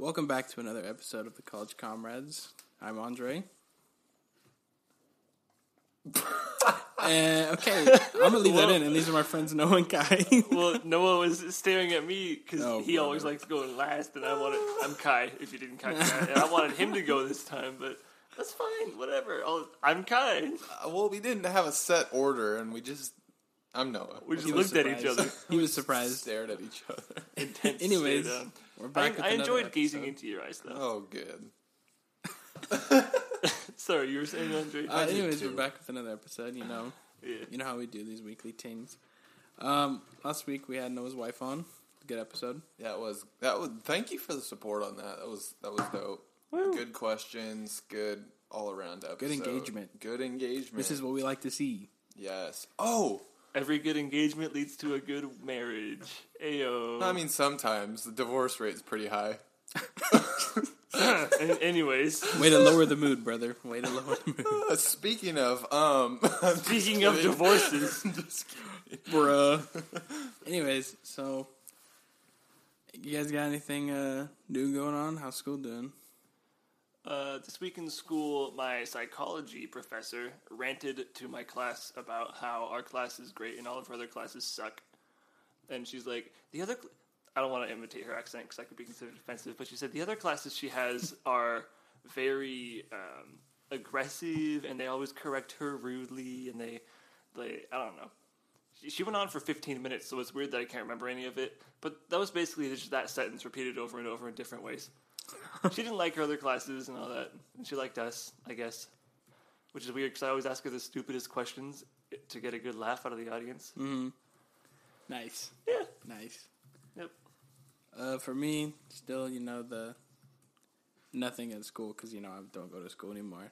Welcome back to another episode of the College Comrades. I'm Andre. and okay, I'm gonna leave that in, and these are my friends Noah and Kai. Well, Noah was staring at me because Oh, he always brother. likes going last, and I wanted. I'm Kai. If you didn't catch that, and I wanted him to go this time, but that's fine. Whatever. I'll, I'm Kai. Uh, well, we didn't have a set order, and we just. I'm Noah. We just He was looked at each surprised. other. he was surprised. stared at each other. Intense Anyways, stare down. we're I, back. with I another enjoyed gazing episode. into your eyes, though. Oh, good. Sorry, you were saying, Andre. Uh, did anyways, we're back with another episode. You know, yeah. you know how we do these weekly things. Um, last week we had Noah's wife on. Good episode. That was that was. Thank you for the support on that. That was that was dope. Good questions. Good all around episode. Good engagement. Good engagement. This is what we like to see. yes. Oh, Every good engagement leads to a good marriage. Ayo. I mean, sometimes the divorce rate is pretty high. An- anyways, Way to lower the mood, brother. Way to lower the mood, Uh, speaking of, um, speaking of divorces, just kidding. bruh. Anyways, so you guys got anything uh, new going on? How's school doing? Uh, this week in school, my psychology professor ranted to my class about how our class is great and all of her other classes suck. And she's like, the other. Cl- I don't want to imitate her accent because that could be considered offensive, but she said the other classes she has are very um, aggressive and they always correct her rudely and they, they I don't know. She- She went on for 15 minutes, so it's weird that I can't remember any of it. But that was basically just that sentence repeated over and over in different ways she didn't like her other classes and all that. And she liked us, I guess. Which is weird because I always ask her the stupidest questions to get a good laugh out of the audience. Nice, Yeah. nice. Yep. Uh, for me, still, you know, the nothing at school because you know I don't go to school anymore.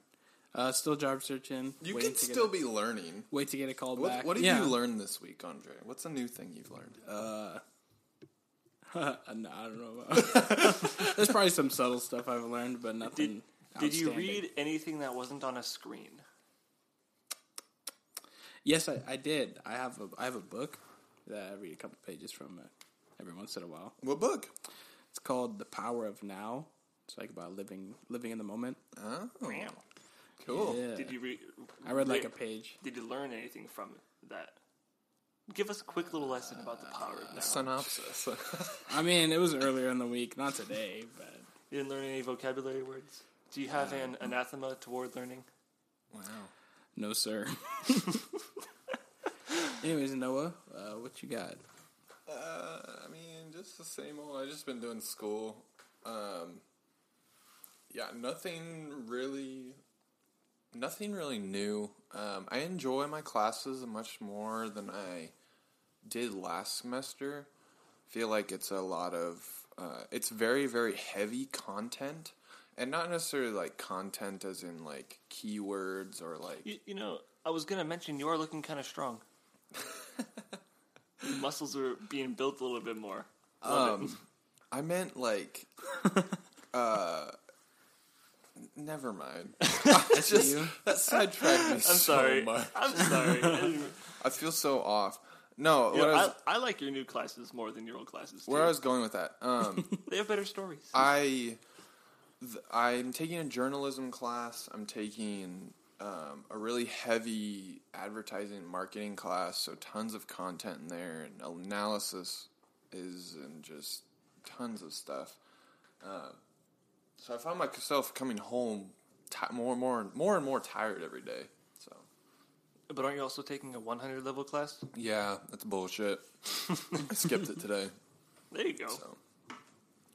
Uh, still job searching. You can still a- be learning. wait to get a call What, back. what did yeah. you learn this week, Andre? What's a new thing you've learned? Uh, no, I don't know. There's probably some subtle stuff I've learned, but nothing. Did you read anything that wasn't on a screen? Yes, I, I did. I have a I have a book that I read a couple pages from uh, every once in a while. what book? It's called The Power of Now. It's like about living living in the moment. Oh, cool. Yeah. Did you read? I read like a page. Did you learn anything from that? Give us a quick little lesson about the power of now. Synopsis. I mean, it was earlier in the week, not today, but You didn't learn any vocabulary words. Do you have an anathema toward learning? wow. no, sir. Anyways, Noah, uh, what you got? Uh, I mean, just the same old. I've just been doing school. Um, yeah, nothing really, nothing really new. Um, I enjoy my classes much more than I did last semester. Feel like it's a lot of, uh, it's very very heavy content, and not necessarily like content as in like keywords or like You, you know, I was gonna mention you are looking kind of strong. Your muscles are being built a little bit more. Love it. Um, I meant like, uh, never mind. It's just that sidetracked me I'm so sorry. much. I'm sorry. I feel so off. No, I was, I, I like your new classes more than your old classes. Too. where I was going with that. Um, they have better stories. I, th- I'm taking a journalism class. I'm taking um, a really heavy advertising and marketing class. So tons of content in there, and analysis is, and just tons of stuff. Uh, so I found myself coming home ti more and more and more and more tired every day. So but aren't you also taking a 100 level class? yeah, that's bullshit. I skipped it today. There you go. So,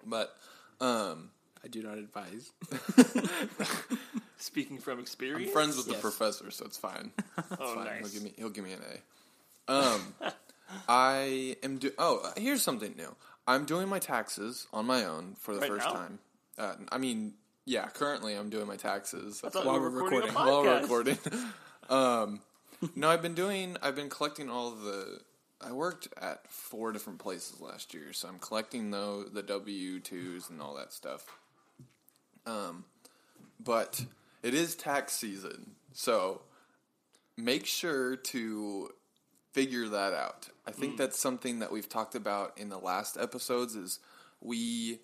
but um, I do not advise. Speaking from experience, I'm friends with the professor, so it's fine. It's oh, fine. nice. He'll give me he'll give me an A. Um, I am do. Oh, here's something new. I'm doing my taxes on my own for the Right first now? time. Uh, I mean, yeah, currently I'm doing my taxes. I While we were we're recording, recording. a while podcast. recording. um, no, I've been doing. I've been collecting all the. I worked at four different places last year, so I'm collecting the the W twos and all that stuff. Um, but it is tax season, so make sure to figure that out. I think that's something that we've talked about in the last episodes. Is we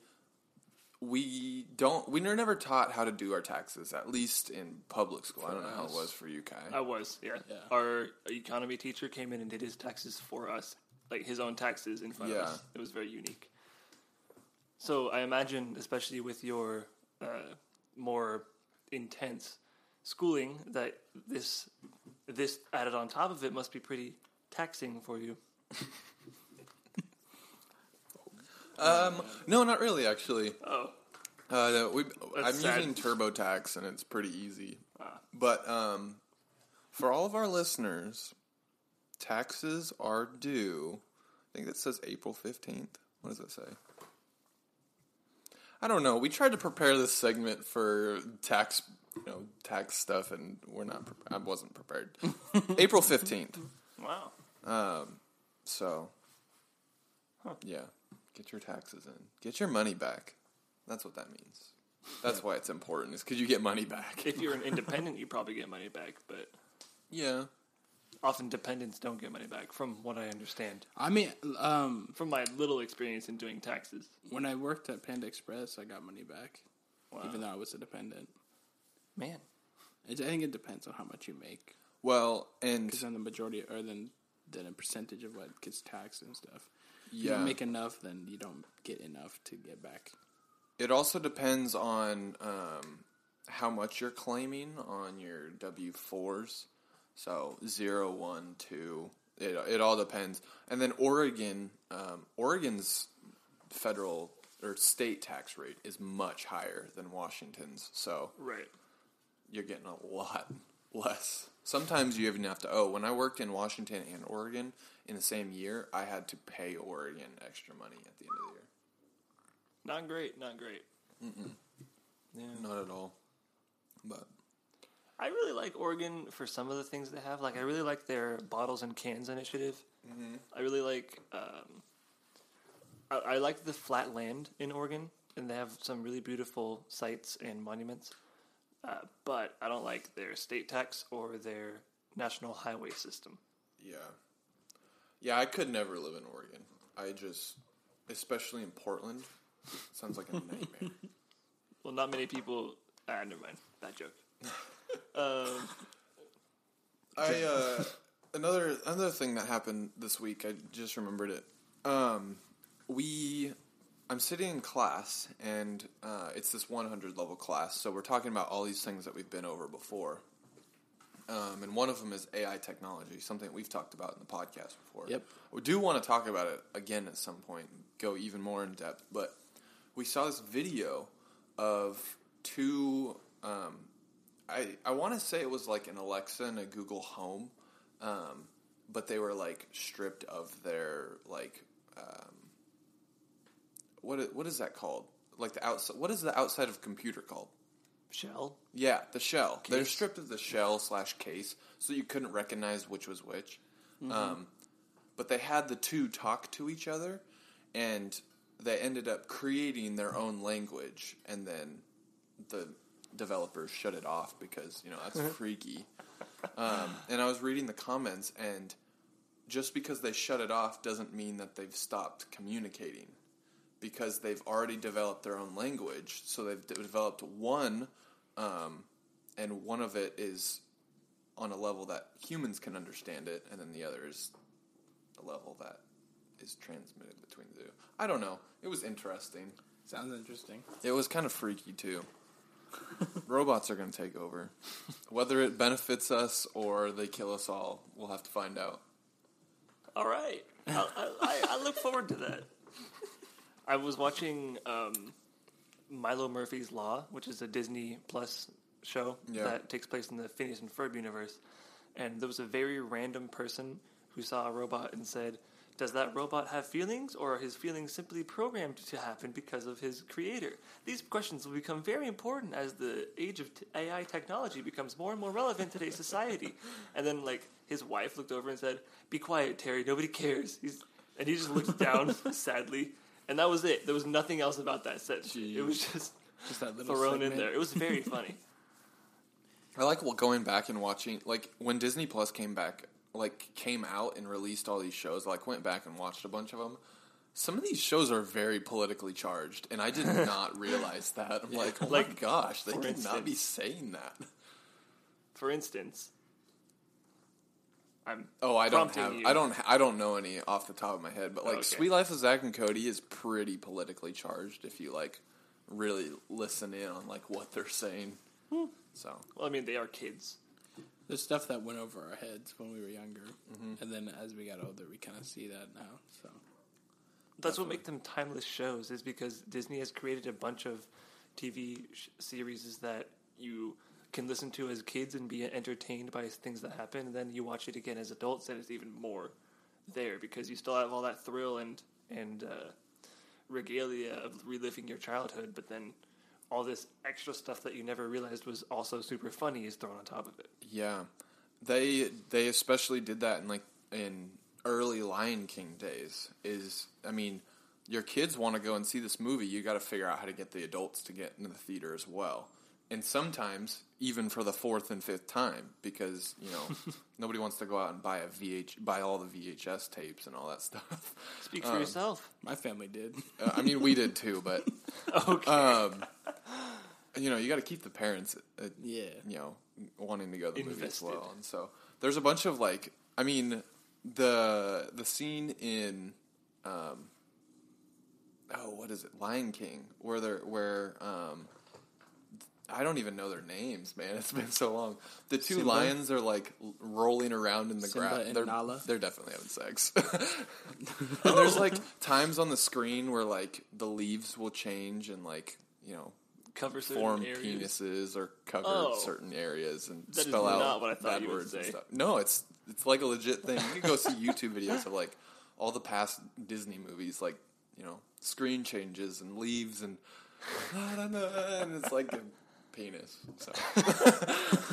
we don't. We were never taught how to do our taxes, at least in public school. I don't know how it was for you, Kai. I was, yeah. Yeah. Our economy teacher came in and did his taxes for us, like his own taxes in front Yeah. of us. It was very unique. So I imagine, especially with your uh, more intense schooling, that this this added on top of it must be pretty taxing for you. Um, no, not really. Actually, Oh, uh, we, I'm sad. using TurboTax, and it's pretty easy. Ah. But um, for all of our listeners, taxes are due. I think that says April fifteenth. What does it say? I don't know. We tried to prepare this segment for tax, you know, tax stuff, and we're not. Pre- I wasn't prepared. April fifteenth. wow. Um, so, yeah, get your taxes in. Get your money back. That's what that means. That's why it's important. Is because you get money back. If you're an independent, you probably get money back, but Yeah. often dependents don't get money back, from what I understand. I mean, um, From my little experience in doing taxes. when I worked at Panda Express, I got money back, Wow. even though I was a dependent. Man. It, I think it depends on how much you make, Well, and because then the majority, or then then a percentage of what gets taxed and stuff. If you don't make enough, then you don't get enough to get back. it also depends on um, how much you're claiming on your W fours. So zero, one, two. It it all depends. And then Oregon, um, Oregon's federal or state tax rate is much higher than Washington's. So Right. you're getting a lot less. Sometimes you even have to. Oh, when I worked in Washington and Oregon in the same year, I had to pay Oregon extra money at the end of the year. Not great, not great. Yeah. Not at all. But I really like Oregon for some of the things they have. Like, I really like their bottles and cans initiative. Mm-hmm. I really like. Um, I, I like the flat land in Oregon, and they have some really beautiful sites and monuments. Uh, but I don't like their state tax or their national highway system. yeah, yeah, I could never live in Oregon. I just, especially in Portland, sounds like a nightmare. Well, not many people. Ah, never mind. Bad joke. um, I uh, another another thing that happened this week. I just remembered it. Um, we, I'm sitting in class, and uh, it's this 100 level class. So we're talking about all these things that we've been over before. Um, and one of them is AI technology, something that we've talked about in the podcast before. Yep. We do want to talk about it again at some point, go even more in depth. But we saw this video of two. Um, I I want to say it was like an Alexa and a Google Home, um, but they were like stripped of their like um, what what is that called? Like the outside. What is the outside of a computer called? shell. Yeah, the shell. They're stripped of the shell slash case, so you couldn't recognize which was which. Um, but they had the two talk to each other, and they ended up creating their own language, and then the developers shut it off because you know that's freaky. Um, and I was reading the comments, and just because they shut it off doesn't mean that they've stopped communicating because they've already developed their own language. So they've de- developed one, um, and one of it is on a level that humans can understand it, and then the other is a level that is transmitted between the two. I don't know. It was interesting. Sounds interesting. It was kind of freaky too. Robots are going to take over. Whether it benefits us or they kill us all, we'll have to find out. All right. I, I, I- I look forward to that. I was watching um, Milo Murphy's Law, which is a Disney Plus show Yeah. that takes place in the Phineas and Ferb universe. And there was a very random person who saw a robot and said, Does that robot have feelings, or are his feelings simply programmed to happen because of his creator? These questions will become very important as the age of t- AI technology becomes more and more relevant in today's society. And then, like, his wife looked over and said, Be quiet, Terry, nobody cares. He's, and he just looked down sadly. And that was it. There was nothing else about that set. It was just Just that little thrown in there. It was very funny. I like well, going back and watching like when Disney Plus came back, like came out and released all these shows. Like went back and watched a bunch of them. Some of these shows are very politically charged, and I did not realize that. I'm like, oh my gosh, they for could not be saying that. For instance, I'm Oh, I don't have. you. I don't. I don't know any off the top of my head, but like Okay. "Suite Life of Zack and Cody" is pretty politically charged. If you like, really listen in on like what they're saying. Hmm. So Well, I mean, they are kids. There's stuff that went over our heads when we were younger, Mm-hmm. and then as we got older, we kind of see that now. So That's what makes them timeless shows, is because Disney has created a bunch of TV sh- series that you can listen to as kids and be entertained by things that happen, and then you watch it again as adults, and it's even more there because you still have all that thrill and and uh, regalia of reliving your childhood, but then all this extra stuff that you never realized was also super funny is thrown on top of it. yeah, they they especially did that in like in early Lion King days. Is I mean, your kids want to go and see this movie, you got to figure out how to get the adults to get into the theater as well. And sometimes even for the fourth and fifth time, because you know nobody wants to go out and buy a VH, buy all the VHS tapes and all that stuff. Speak for yourself. my family did. Uh, I mean, we did too, but Okay. um, you know, you got to keep the parents, uh, Yeah. you know, wanting to go to the movie as well. And so there's a bunch of like, I mean, the the scene in, um, oh, what is it, Lion King, where they're where um. I don't even know their names, man. It's been so long. The two Simba? lions are like rolling around in the Simba grass. They're, Nala? they're definitely having sex. and there's like times on the screen where like the leaves will change and like you know Cover certain form areas. penises or cover Oh. certain areas and That is spell out not what I thought bad you would words and say. stuff. No, it's it's like a legit thing. You can go see YouTube videos of like all the past Disney movies, like you know screen changes and leaves and and it's like a penis. So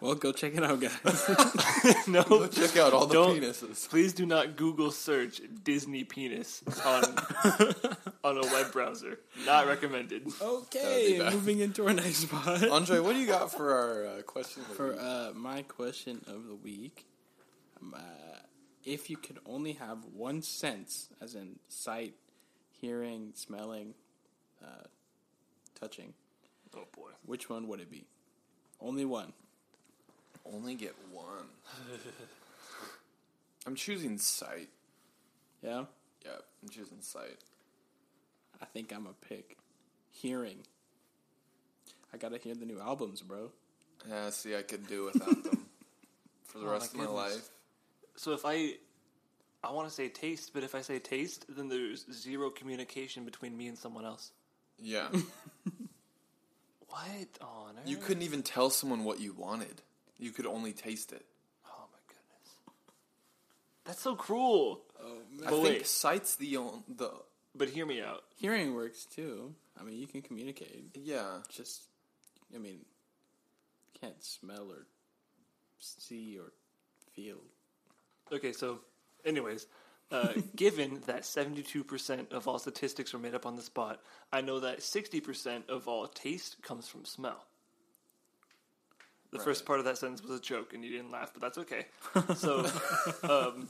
Well, go check it out, guys. no, go check out all the Don't- penises. Please do not Google search Disney penis on on a web browser. Not recommended. okay, moving into our next spot. Andre, what do you got for our uh, question? of the For week? uh, my question of the week, um, uh, if you could only have one sense, as in sight, hearing, smelling, uh, touching, Oh boy. which one would it be? Only one. Only get one. I'm choosing sight. Yeah, Yeah, I'm choosing sight. I think I'm a pick. Hearing. I gotta hear the new albums, bro. Yeah, see, I could do without them for the Oh, rest of my oh, my life. So if I I want to say taste, but if I say taste, then there's zero communication between me and someone else. Yeah, What on earth? you couldn't even tell someone what you wanted. You could only taste it. Oh my goodness. That's so cruel. Oh I But think wait. sight's the only the But hear me out. Hearing works too. I mean, you can communicate. yeah. Just, I mean, can't smell or see or feel. Okay, so, anyways, uh, given that 72% of all statistics are made up on the spot, I know that 60% of all taste comes from smell. The first part of that sentence was a joke, and you didn't laugh, but that's okay. So, um,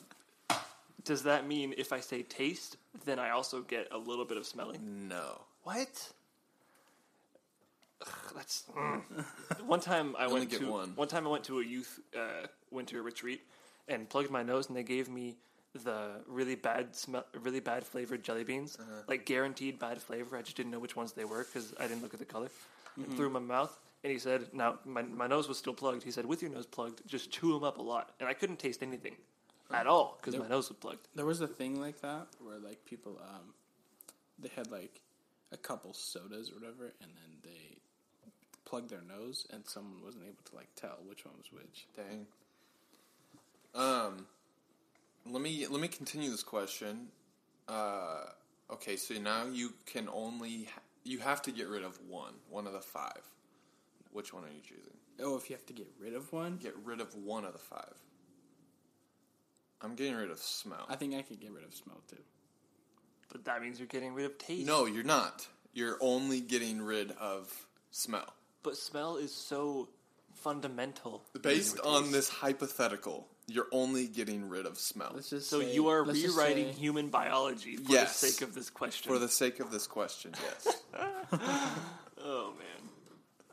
does that mean if I say taste, then I also get a little bit of smelling? No. What? Ugh, that's mm. one time I went to one. time I went to a youth uh, winter retreat and plugged my nose and they gave me the really bad smell, really bad flavored jelly beans, Uh-huh. like guaranteed bad flavor. I just didn't know which ones they were because I didn't look at the color. Mm-hmm. And threw 'em in my mouth, and he said, "Now my my nose was still plugged." He said, "With your nose plugged, just chew them up a lot." And I couldn't taste anything at all because my nose was plugged. There was a thing like that where like people, um, they had like a couple sodas or whatever, and then they plugged their nose, and someone wasn't able to like tell which one was which. Dang. Um, let me let me continue this question. Uh, okay, so now you can only ha- you have to get rid of one, one of the five. Which one are you choosing? Oh, if you have to get rid of one, Get rid of one of the five. I'm getting rid of smell. I think I could get rid of smell too. But that means you're getting rid of taste. no, you're not. You're only getting rid of smell. But smell is so fundamental. Based on taste. this hypothetical, you're only getting rid of smell Let's just So say- you are let's rewriting say- human biology for Yes. the sake of this question. for the sake of this question. Yes, oh man,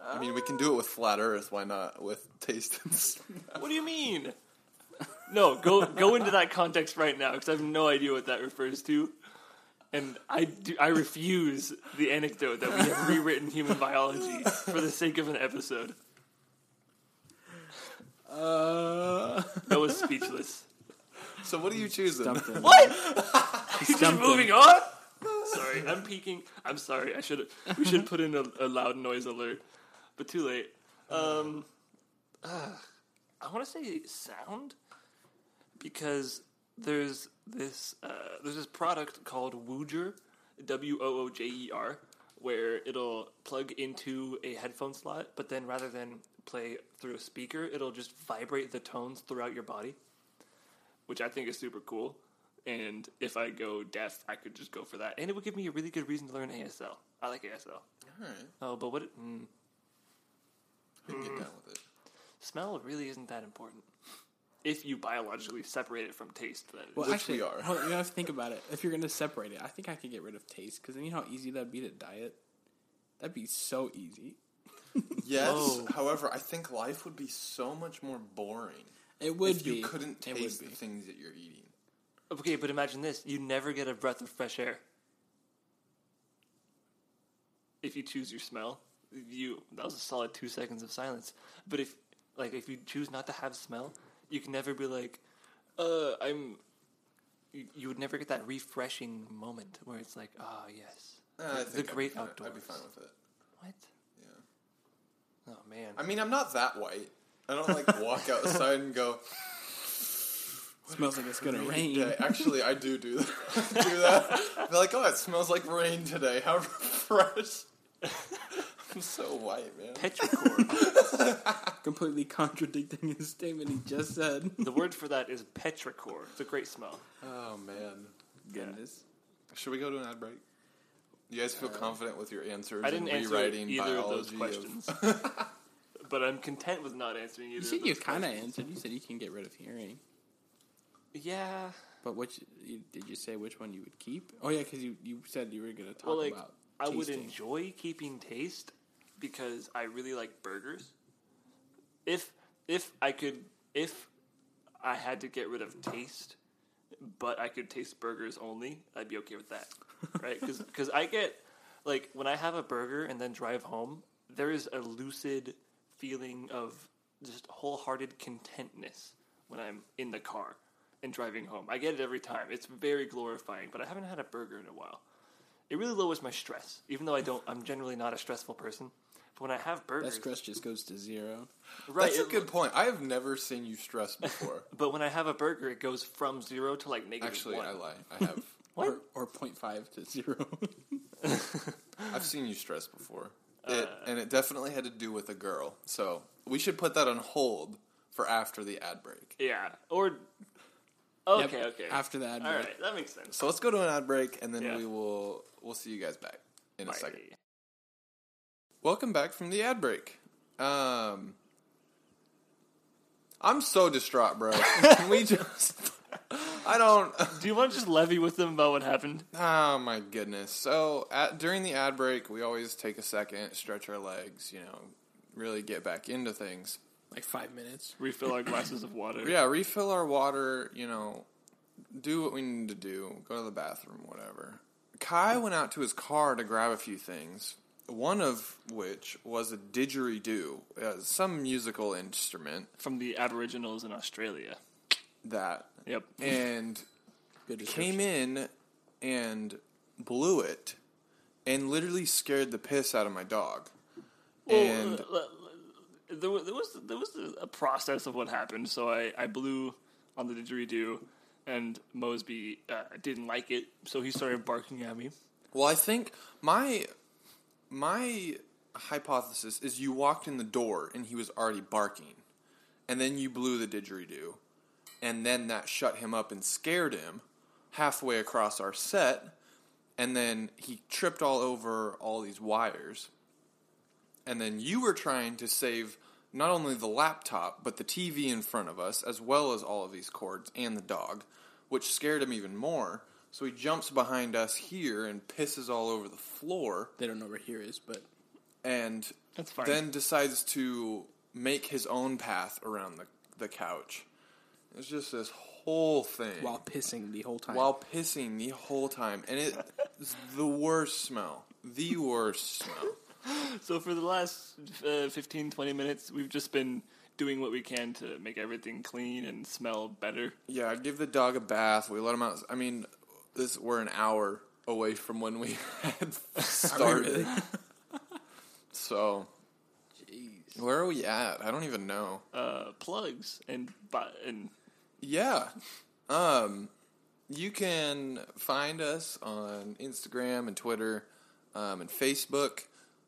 I mean we can do it with flat Earth. Why not with taste and smell? what do you mean? No, go go into that context right now because I have no idea what that refers to, and I do, I refuse the anecdote that we have rewritten human biology for the sake of an episode. Uh, That was speechless. So what are you choosing? stumped him. What? Just Stumped him. moving on. Sorry, I'm peeking. I'm sorry. I should we should put in a, a loud noise alert, but too late. Um, ah, I want to say sound because there's this uh, there's this product called Woojer, W O O J E R, where it'll plug into a headphone slot, but then rather than play through a speaker, it'll just vibrate the tones throughout your body, which I think is super cool. And if I go deaf, I could just go for that, and it would give me a really good reason to learn ASL. I like ASL. All right, Oh, but what? Mm, we can get down with it. smell really isn't that important. If you biologically separate it from taste, that is. Well, Which actually, we are. hold you have to think about it. If you're going to separate it, I think I could get rid of taste because then you know how easy that'd be to diet. That'd be so easy. Yes. Whoa. However, I think life would be so much more boring It would if be. you couldn't It would taste the be. things that you're eating. Okay, but imagine this: you never get a breath of fresh air. If you choose your smell, you that was a solid two seconds of silence. But if like if you choose not to have smell, you can never be like, uh, I'm. You, you would never get that refreshing moment where it's like, ah, yes, I the, think the I'd be great fine- outdoors. I'd be fine with it. What? Yeah. Oh man. I mean, I'm not that white. I don't like walk outside and go. smells like it's going to rain. Yeah, actually, I do do that. do that. They're like, oh, it smells like rain today. How fresh. I'm so white, man. Petrichor. Completely contradicting his statement he just said. the word for that is petrichor. It's a great smell. Oh man. Goodness. Should we go to an ad break? You guys feel confident with your answers? I didn't and answer rewriting either of those biology questions, but I'm content with not answering either. You said of you kind of answered. You said you can get rid of hearing. Yeah. But which did you say which one you would keep? Oh yeah, because you, you said you were going to talk Well, like about. I would enjoy keeping taste because I really like burgers. If if I could, if I had to get rid of taste, but I could taste burgers only, I'd be okay with that, right? Because I get like when I have a burger and then drive home, there is a lucid feeling of just wholehearted contentness when I'm in the car and driving home. I get it every time. It's very glorifying, but I haven't had a burger in a while. It really lowers my stress, even though I don't. I'm generally not a stressful person. But when I have burgers, That burgers, stress just goes to zero. right? That's a good point. I have never seen you stressed before. But when I have a burger, it goes from zero to like negative Actually, one. I lie. I have. Or, or 0.5 to zero. I've seen you stressed before. Uh, it, and it definitely had to do with a girl. So we should put that on hold for after the ad break. Yeah. Or okay, Yep, okay. After the ad break. right, that makes sense. So let's go to an ad break, and then Yeah. we will we'll see you guys back in a second. Welcome back from the ad break. Um, I'm so distraught, bro. Can we just? I don't. Do you want to just levy with them about what happened? Oh my goodness! So at, during the ad break, we always take a second, stretch our legs, you know, really get back into things. Like five minutes. Refill our glasses of water. Yeah, refill our water, you know, do what we need to do, go to the bathroom, whatever. Kai went out to his car to grab a few things, one of which was a didgeridoo, uh, some musical instrument From the Aboriginals in Australia. that, Yep. and came in and blew it and literally scared the piss out of my dog. and well, uh, uh, there was there was there was a process of what happened. So I I blew on the didgeridoo, and Mosby uh, didn't like it, so he started barking at me. Well, I think my my hypothesis is you walked in the door and he was already barking, and then you blew the didgeridoo, and then that shut him up and scared him halfway across our set, and then he tripped all over all these wires, and then you were trying to save not only the laptop, but the TV in front of us, as well as all of these cords and the dog, which scared him even more. So he jumps behind us here and pisses all over the floor, They don't know where here is, but and That's fine. then decides to make his own path around the, the couch. It's just this whole thing while pissing the whole time. while pissing the whole time, and it's the worst smell. The worst smell. So for the last uh, 15, 20 minutes, we've just been doing what we can to make everything clean and smell better. Yeah, give the dog a bath. We let him out. I mean, this we're an hour away from when we had started. So Jeez. where are we at? I don't even know. Uh, plugs and and Yeah. Um, you can find us on Instagram and Twitter um, and Facebook.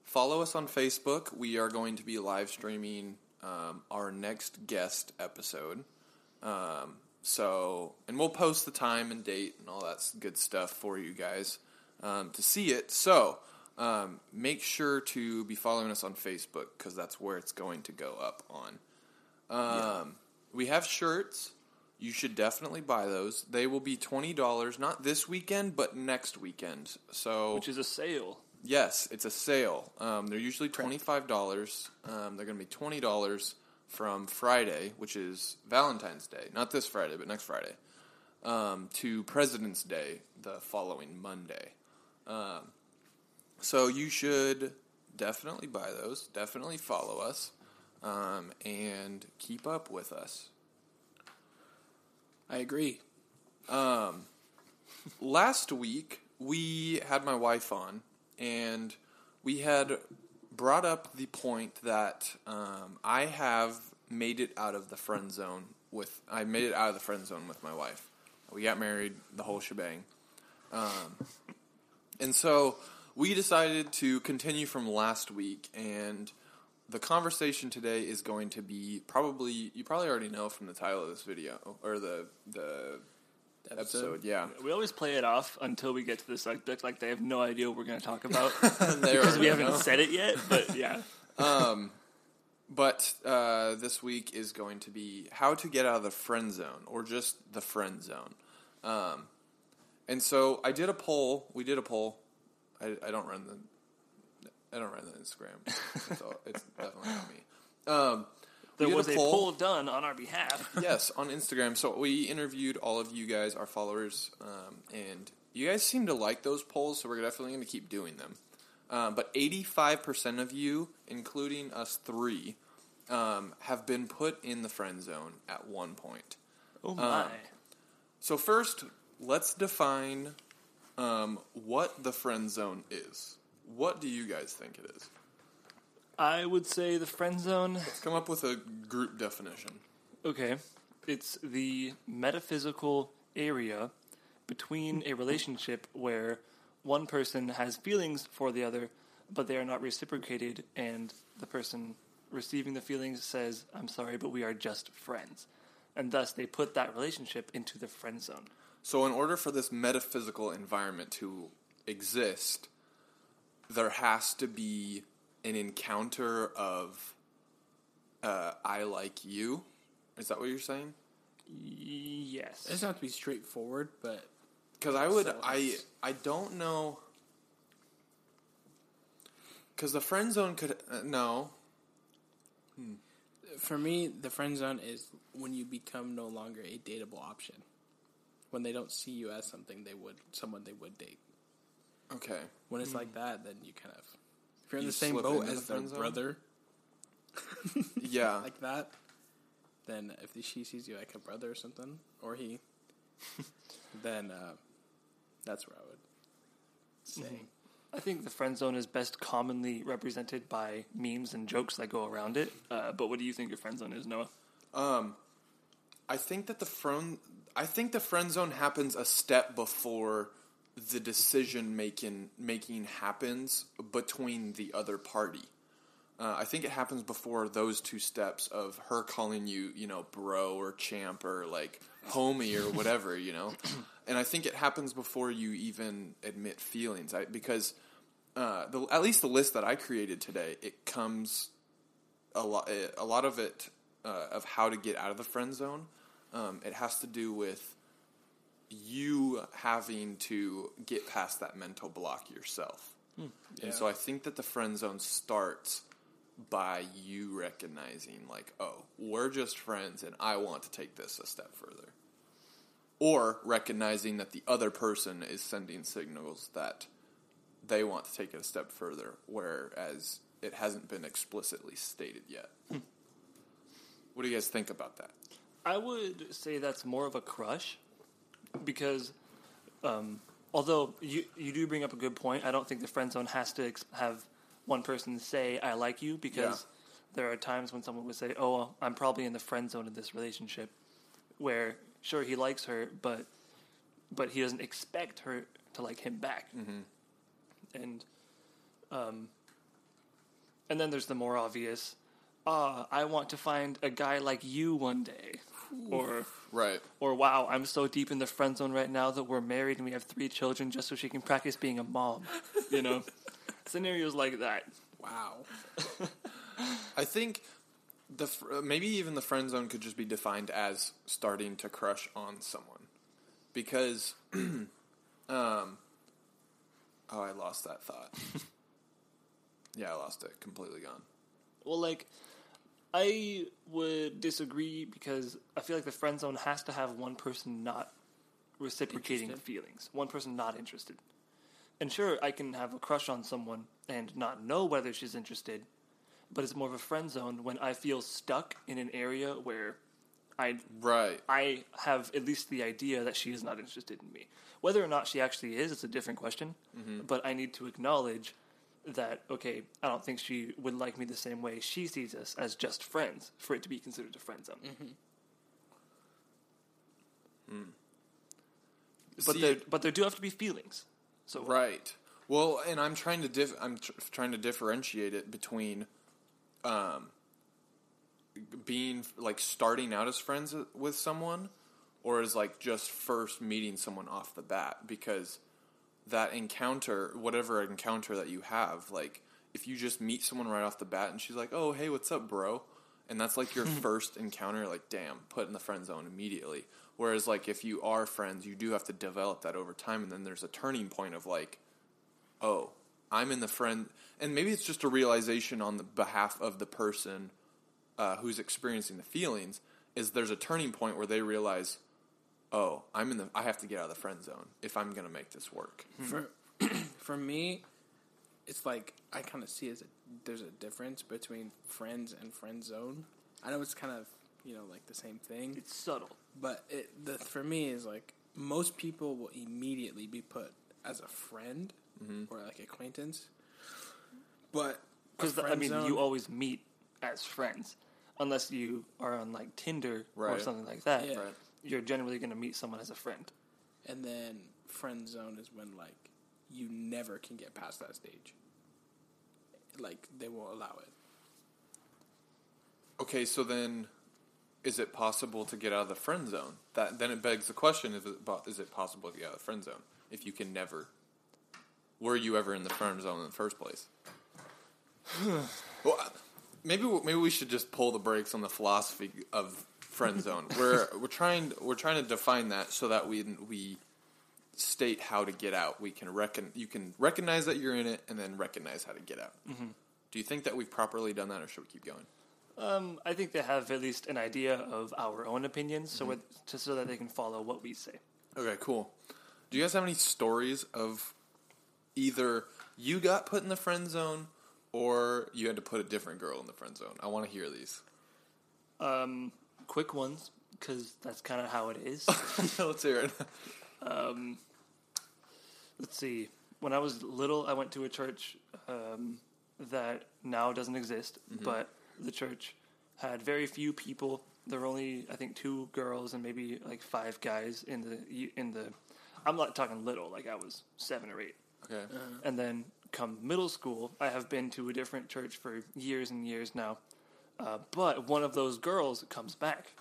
Follow us on Facebook. We are going to be live streaming um, our next guest episode. Um, so, and we'll post the time and date and all that good stuff for you guys um, to see it. So, um, make sure to be following us on Facebook because that's where it's going to go up on. Um, We have shirts. You should definitely buy those. They will be twenty dollars, not this weekend, but next weekend. So, which is a sale. yes, it's a sale. Um, they're usually twenty five dollars. Um, they're going to be twenty dollars from Friday, which is Valentine's Day, not this Friday, but next Friday, um, to President's Day, the following Monday. Um, so you should definitely buy those. Definitely follow us, um, and keep up with us. I agree. last week we had my wife on and we had brought up the point that um, I have made it out of the friend zone with I made it out of the friend zone with my wife. We got married, the whole shebang. Um, and so we decided to continue from last week and the conversation today is going to be probably you probably already know from the title of this video or the the episode, yeah. We always play it off until we get to the subject, like they have no idea what we're going to talk about because we haven't know. said it yet. But yeah, But uh, this week is going to be how to get out of the friend zone, or just the friend zone. Um, and so I did a poll. We did a poll. I, I don't run the. I don't run the Instagram. It's, all, it's definitely not me. Um, we there was a poll done on our behalf. yes, on Instagram. So we interviewed all of you guys, our followers, um, and you guys seem to like those polls, so we're definitely going to keep doing them. Um, but 85% of you, including us three, um, have been put in the friend zone at one point. Oh my! So, first, let's define um, what the friend zone is. What do you guys think it is? I would say the friend zone. Let's come up with a group definition. Okay, it's the metaphysical area between a relationship where one person has feelings for the other, but they are not reciprocated, and the person receiving the feelings says, "I'm sorry, but we are just friends," and thus they put that relationship into the friend zone. So, in order for this metaphysical environment to exist, there has to be an encounter of uh, I like you. Is that what you're saying? Yes. It doesn't have to be straightforward, but Because I would, So I, I don't know. Because the friend zone could uh, no. for me, the friend zone is when you become no longer a dateable option. When they don't see you as something they would, someone they would date. Okay. When it's like that, then you kind of, if you're in You the same boat as the their zone? brother, Yeah. like that, then if she sees you like a brother or something, or he, then uh, that's where I would say. I think the friend zone is best commonly represented by memes and jokes that go around it. Uh, but what do you think your friend zone is, Noah? Um, I think that the friend I think the friend zone happens a step before the decision making making happens between the other party. Uh, I think it happens before those two steps of her calling you, you know, bro or champ or like homie or whatever, you know. And I think it happens before you even admit feelings. I, because uh, the, at least the list that I created today, it comes a lot a lot of it uh, of how to get out of the friend zone. Um, it has to do with you having to get past that mental block yourself. Hmm. Yeah. And so I think that the friend zone starts by you recognizing, like, oh, we're just friends and I want to take this a step further. Or recognizing that the other person is sending signals that they want to take it a step further, whereas it hasn't been explicitly stated yet. Hmm. what do you guys think about that? I would say that's more of a crush because um, although you you do bring up a good point, I don't think the friend zone has to ex- have one person say "I like you" because there are times when someone would say, "Oh, I'm probably in the friend zone in this relationship," where sure he likes her, but but he doesn't expect her to like him back, and um, and then there's the more obvious. Ah, I want to find a guy like you one day, or Right. or wow, I'm so deep in the friend zone right now that we're married and we have three children just so she can practice being a mom. You know, scenarios like that. Wow. I think the fr- uh, maybe even the friend zone could just be defined as starting to crush on someone, because, um, oh, I lost that thought. yeah, I lost it. Completely gone. Well, like, I would disagree because I feel like the friend zone has to have one person not reciprocating Interested. feelings, one person not interested. And sure, I can have a crush on someone and not know whether she's interested, but it's more of a friend zone when I feel stuck in an area where I Right. I have at least the idea that she is not interested in me. Whether or not she actually is, it's a different question. Mm-hmm. But I need to acknowledge that, okay, I don't think she would like me the same way she sees us as just friends for it to be considered a friend zone. But See- there, but there do have to be feelings. So Right. Well, and I'm trying to dif- I'm tr- trying to differentiate it between um being like starting out as friends with someone or as like just first meeting someone off the bat because that encounter, whatever encounter that you have, like if you just meet someone right off the bat and she's like, "Oh, hey, what's up, bro?" and that's like your first encounter, like, damn, put in the friend zone immediately. Whereas, like, if you are friends, you do have to develop that over time, and then there's a turning point of like, oh, I'm in the friend, and maybe it's just a realization on the behalf of the person uh, who's experiencing the feelings. Is there's a turning point where they realize, oh, I'm in the, I have to get out of the friend zone if I'm gonna make this work. Hmm. For for me, it's like I kind of see as a there's a difference between friends and friend zone. I know it's kind of you know like the same thing, it's subtle. but it the for me is like most people will immediately be put as a friend mm-hmm. or like acquaintance, but Because I mean, zone- you always meet as friends, unless you are on like Tinder or something like that. Yeah. Right. You're generally going to meet someone as a friend. and then friend zone is when like you never can get past that stage. Like they won't allow it. Okay, so then, is it possible to get out of the friend zone? That then it begs the question: Is it, it possible to get out of the friend zone if you can never? Were you ever in the friend zone in the first place? well, maybe maybe we should just pull the brakes on the philosophy of friend zone. we're we're trying we're trying to define that so that we we state how to get out. We can reckon you can recognize that you're in it and then recognize how to get out. Do you think that we've properly done that, or should we keep going? Um, I think they have at least an idea of our own opinions, so it, to, so that they can follow what we say. Okay, cool. Do you guys have any stories of either you got put in the friend zone or you had to put a different girl in the friend zone? I want to hear these. Um, quick ones, because that's kind of how it is. Let's hear it. Um, let's see. When I was little, I went to a church um, that now doesn't exist, mm-hmm. but the church had very few people. There were only, I think, two girls and maybe like five guys in the in the. I'm not talking little, like I was seven or eight. Okay. Uh-huh. And then come middle school, I have been to a different church for years and years now. Uh, but one of those girls comes back,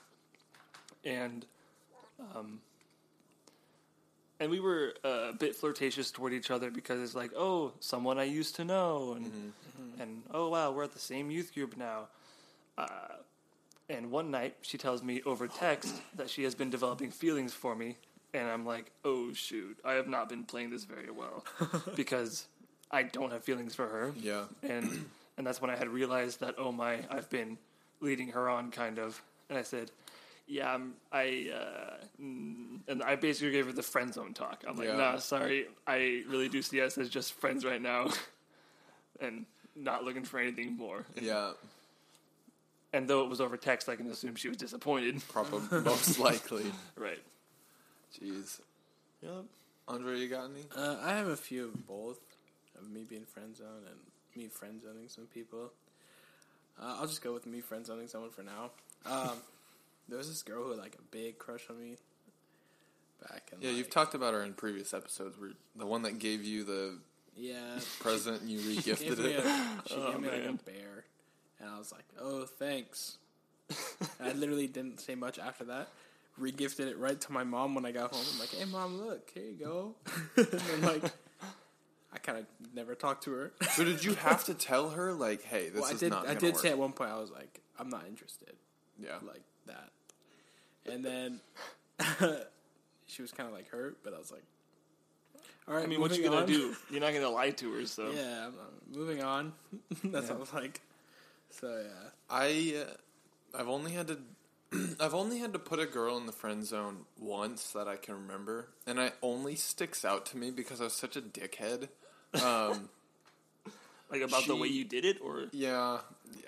and um, and we were uh, a bit flirtatious toward each other because it's like, oh, someone I used to know, and and oh wow, we're at the same youth group now. And one night, she tells me over text that she has been developing feelings for me, and I'm like, "Oh shoot, I have not been playing this very well because I don't have feelings for her." Yeah. and and that's when I had realized that oh my, I've been leading her on kind of. And I said, "Yeah, I'm, I," uh, mm," and I basically gave her the friend zone talk. I'm like, Yeah. "Nah, sorry, I really do see us as just friends right now, and not looking for anything more." Yeah. And though it was over text, I can assume she was disappointed. Probably most likely. Right. Jeez. Yep. Andre, you got any? Uh, I have a few of both, of me being friend zone and me friend zoning some people. Uh, I'll just go with me friend zoning someone for now. Um, there was this girl who had like a big crush on me back in Yeah, like, you've talked about her in previous episodes. Where the one that gave you the yeah present and you regifted it. a, she Oh, gave me like a bear, and I was like, "Oh, thanks." I literally didn't say much after that. Regifted it right to my mom when I got home. I'm like, "Hey, mom, look, here you go." and then, like, I kind of never talked to her. So did you have to tell her like, hey, this well, I is did. not I did work? say at one point, I was like, "I'm not interested," yeah. like that. And then she was kind of like hurt, but I was like, "All right." I mean, what you gonna on." do? You're not gonna lie to her, so Yeah, I'm, uh, moving on. That's what I was like. So yeah. I uh, I've only had to I've only had to put a girl in the friend zone once that I can remember, and it only sticks out to me because I was such a dickhead. Um, like about the way you did it, or yeah,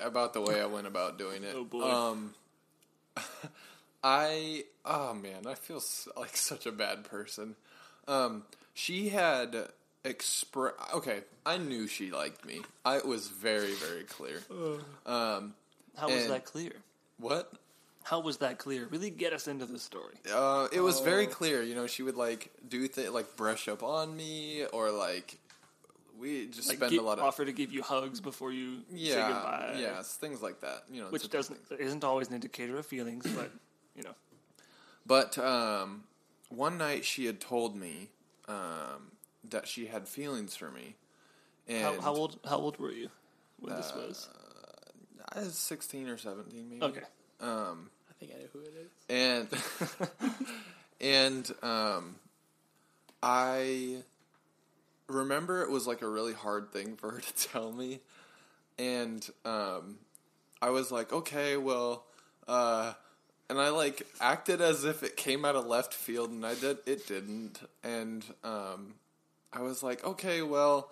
about the way I went about doing it. Oh, boy. Um, I oh man, I feel like such a bad person. Um, she had express. Okay, I knew she liked me. I it was very very clear. Um, how was And- that clear? what? How was that clear? Really get us into the story. Uh, it was very Oh. clear. You know, she would like do th- like brush up on me, or like we just Like spend get, a lot of offer to give you hugs before you say goodbye. yes, things like that. You know, which doesn't isn't always an indicator of feelings, but you know. But um, one night she had told me um, that she had feelings for me, and How, how old how old were you when this Uh, was? I was sixteen or seventeen, maybe. Okay. Um, I think I know who it is. and and um, I remember it was like a really hard thing for her to tell me, and um, I was like, okay, well, uh, and I like acted as if it came out of left field, and I did it didn't, and um, I was like, okay, well.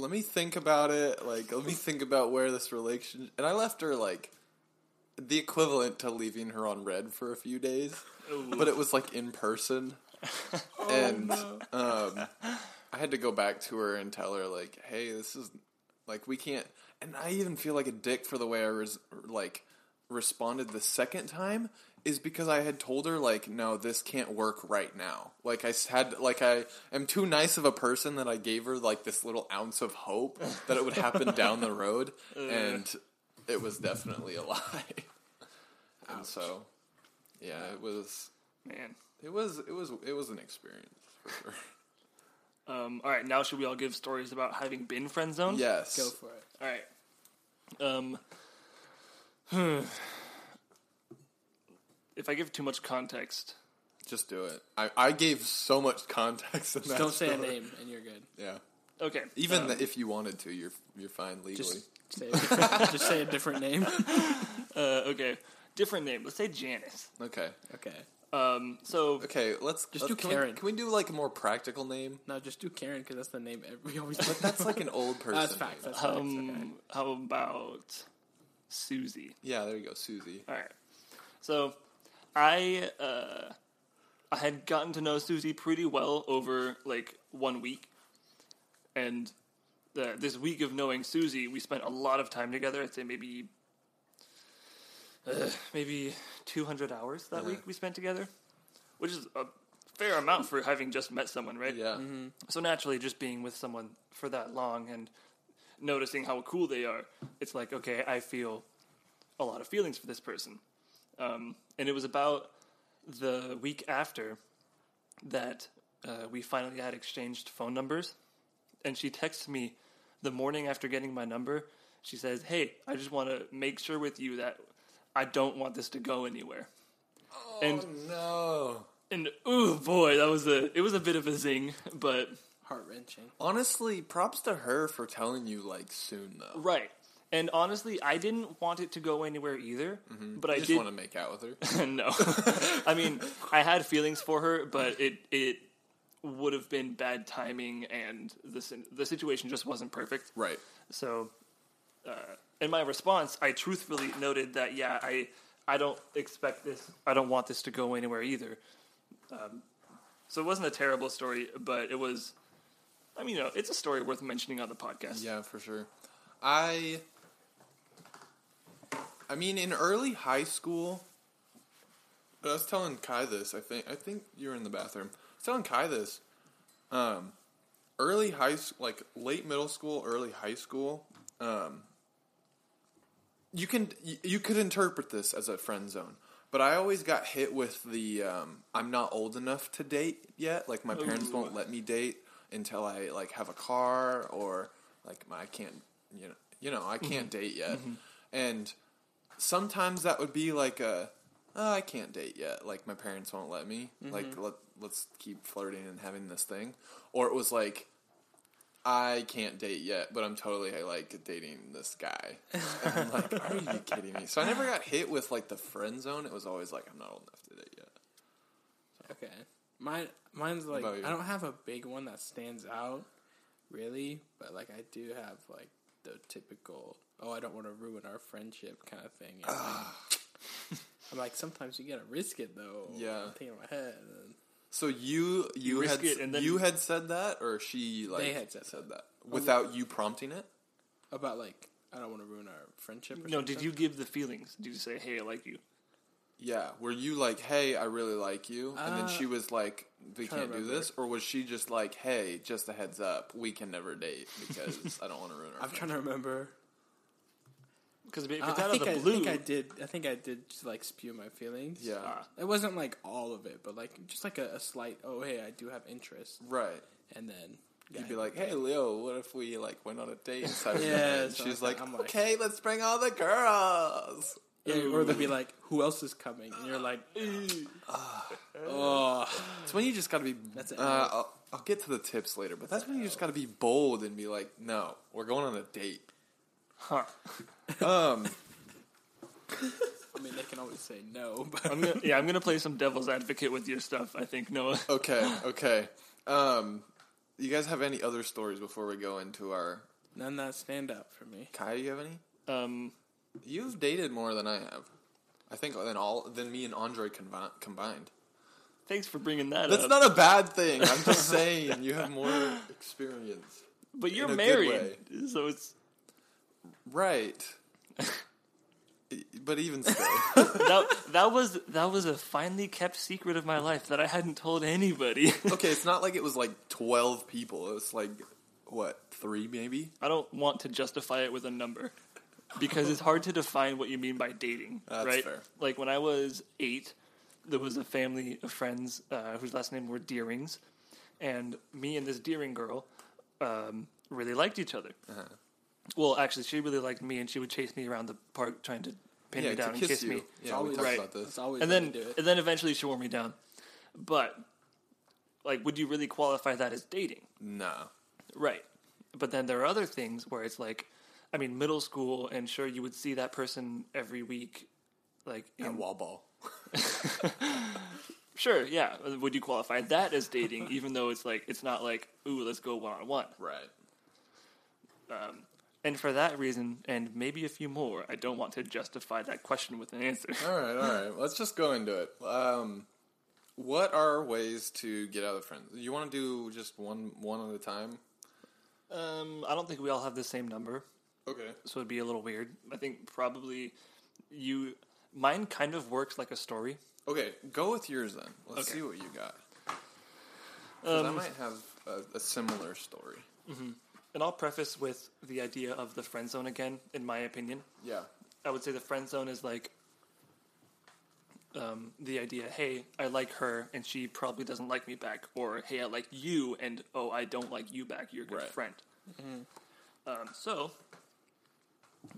Let me think about it. Like, let me think about where this relation. And I left her like the equivalent to leaving her on read for a few days, Ooh. but it was like in person, and um, I had to go back to her and tell her like, "Hey, this is like we can't." And I even feel like a dick for the way I was like responded the second time is because I had told her like, "No, this can't work right now." Like I had like I am too nice of a person that I gave her like this little ounce of hope that it would happen down the road, and it was definitely a lie. and so, yeah, it was. Man. It was it was it was an experience for sure. Um, all right, now should we all give stories about having been friend zoned? Yes. Go for it. All right. Um, if I give too much context, Just do it. I, I gave so much context in that. Don't say a name and you're good. Yeah. okay. Even um, th- if you wanted to, you're you're fine legally. Just say a different, just say a different name. uh, okay, different name. Let's say Janice. okay. Okay. Um, so Okay. Let's Just let's- do can we- Karen. can we do like a more practical name? No, just do Karen because that's the name ev- we always. But that's like an old person. that's facts. That's facts. um, okay. how about Susie? Yeah. There you go, Susie. All right. So I uh, I had gotten to know Susie pretty well over like one week, and the, this week of knowing Susie, we spent a lot of time together. I'd say maybe uh, maybe two hundred hours that Uh-huh. week we spent together, which is a fair amount for having just met someone, right? Yeah. So naturally, just being with someone for that long and noticing how cool they are, it's like, okay, I feel a lot of feelings for this person. Um, and it was about the week after that uh, we finally had exchanged phone numbers. And she texted me the morning after getting my number She says, "Hey, I just want to make sure with you that I don't want this to go anywhere." Oh And- no! And ooh boy, that was a it was a bit of a zing, but Heart wrenching. Honestly, props to her for telling you like soon though. right. And honestly, I didn't want it to go anywhere either, but I I just did want to make out with her. no. I mean, I had feelings for her, but it it would have been bad timing, and the the situation just wasn't perfect. right. So, uh, in my response, I truthfully noted that yeah, I I don't expect this. I don't want this to go anywhere either. Um, so it wasn't a terrible story, but it was. I mean, you know, it's a story worth mentioning on the podcast. Yeah, for sure. I I mean in early high school I was telling Kai this, I think I think you were in the bathroom. I was telling Kai this. Um early high like late middle school, early high school, um you can you, could interpret this as a friend zone. But I always got hit with the um, I'm not old enough to date yet. Like my parents Ooh. won't let me date until I like have a car or like my, I can't you know you know I mm-hmm. can't date yet. Mm-hmm. And sometimes that would be like a oh, I can't date yet. Like my parents won't let me. Like mm-hmm. let let's keep flirting and having this thing. Or it was like I can't date yet, but I'm totally like dating this guy. And I'm like, are you kidding me? So I never got hit with like the friend zone. It was always like I'm not old enough to date yet. Okay. Mine mine's like? I don't have a big one that stands out really, but like I do have like the typical oh I don't want to ruin our friendship kind of thing. you know? I'm like sometimes you gotta risk it though. Yeah. I'm thinking in my head. And So you you risk had it and then- you had said that, or she like They had said that without you prompting it. about like I don't want to ruin our friendship. Or No, something. did you give the feelings? Did you say, "Hey, I like you"? Yeah, were you like, "Hey, I really like you," and then Uh, she was like, "We can't do this," or was she just like, "Hey, just a heads up, we can never date because I don't want to ruin our." I'm trying to remember. Because if it's Uh, out I of think the I, blue, think I did. I think I did just like spew my feelings. Yeah. Ah. It wasn't like all of it, but like just like a, a slight. Oh, hey, I do have interest, right. and then You'd be like, "Hey, Leo, what if we like went on a date?" Yeah, and she's like like- "Okay, let's bring all the girls." yeah, or they'd be like, who else is coming? And you're like, oh, It's when you just got to be. That's it. Uh, I'll, I'll get to the tips later, but that's when you just got to be bold and be like, "No, we're going on a date." Huh? Um, I mean, they can always say no, but I'm gonna, yeah, I'm gonna play some devil's advocate with your stuff. I think Noah. okay, okay. Um, you guys have any other stories before we go into our none that stand out for me. Kai? Do you have any? Um, You've dated more than I have. I think than all than me and Andre convi- combined. thanks for bringing that That's up. That's not a bad thing. I'm just saying you have more experience. but you're in a good married, way. so it's Right. but even still. that that was that was a finely kept secret of my life that I hadn't told anybody. okay, it's not like it was like 12 people. It was like, what, three maybe? I don't want to justify it with a number because it's hard to define what you mean by dating, That's right? fair. Like when I was eight, there was a family of friends uh, whose last name were Deerings, and me and this Deering girl um, really liked each other. Uh-huh. Well, actually, she really liked me, and she would chase me around the park trying to pin yeah, me down to and kiss kiss you. me. Yeah, we always- talked Right. about this. It's always and the then way do it. and then eventually she wore me down. But like, would you really qualify that as dating? No. Right. But then there are other things where it's like, I mean, middle school, and sure, you would see that person every week. Like, At in, wall ball. sure, yeah. Would you qualify that as dating, even though it's like, it's not like, ooh, let's go one on one? Right. Um, and for that reason, and maybe a few more, I don't want to justify that question with an answer. All right, all right. Let's just go into it. Um, what are ways to get out of friends? You want to do just one one at a time? Um, I don't think we all have the same number, Okay. so it'd be a little weird. I think probably you. Mine kind of works like a story. Okay, go with yours then. Let's Okay. see what you got. 'Cause I Um, might have a, a similar story. And I'll preface with the idea of the friend zone again, in my opinion. Yeah. I would say the friend zone is like um, the idea, hey, I like her and she probably doesn't like me back, or hey, I like you and oh, I don't like you back. You're a good Right. friend. Um, so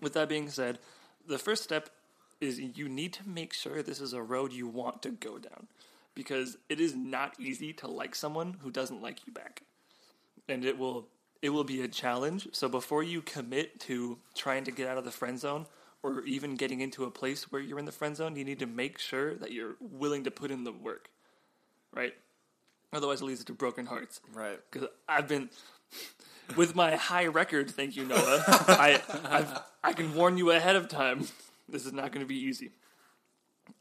with that being said, the first step is you need to make sure this is a road you want to go down because it is not easy to like someone who doesn't like you back. And it will it will be a challenge. So before you commit to trying to get out of the friend zone or even getting into a place where you're in the friend zone, you need to make sure that you're willing to put in the work. Right? Otherwise it leads to broken hearts. Right. Because I've been with my high record, thank you, Noah. I I've, I can warn you ahead of time. This is not going to be easy.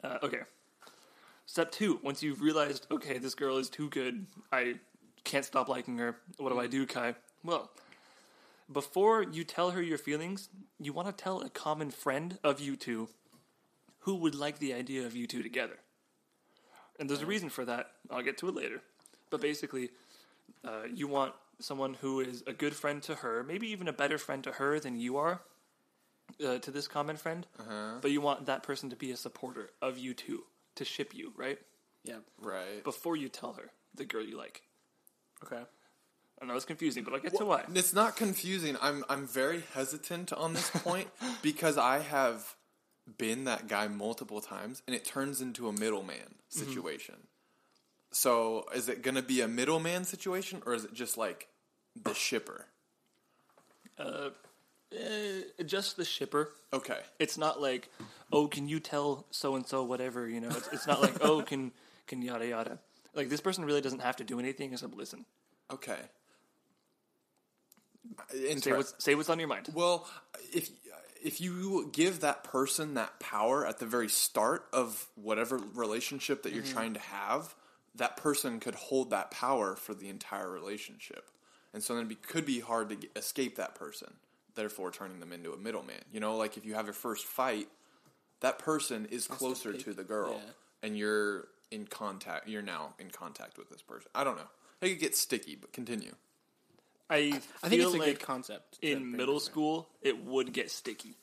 Uh, okay. Step two: Once you've realized, okay, this girl is too good, I can't stop liking her. What do I do, Kai? Well, before you tell her your feelings, you want to tell a common friend of you two who would like the idea of you two together. And there's a reason for that. I'll get to it later. But basically, uh, you want someone who is a good friend to her, maybe even a better friend to her than you are uh, to this common friend. But you want that person to be a supporter of you two, to ship you, right? Yeah. Right. Before you tell her the girl you like. Okay. I know it's confusing, but I'll get to why. It's not confusing. I'm I'm very hesitant on this point because I have been that guy multiple times and it turns into a middleman situation. So is it gonna be a middleman situation or is it just like the shipper? Uh, just the shipper. Okay. It's not like, oh, can you tell so and so whatever? You know, it's, it's not like, oh, can can yada yada. Like this person really doesn't have to do anything except listen. Okay. Say Inter- what's say what's on your mind. well, if if you give that person that power at the very start of whatever relationship that you're mm-hmm. trying to have, that person could hold that power for the entire relationship, and so then it be, could be hard to get, escape that person. Therefore, turning them into a middleman. You know, like if you have your first fight, that person is closer pick. to the girl, Yeah. and you're in contact. You're now in contact with this person. I don't know. It could get sticky, but continue. I, I think it's a like good concept. in middle school it would get sticky,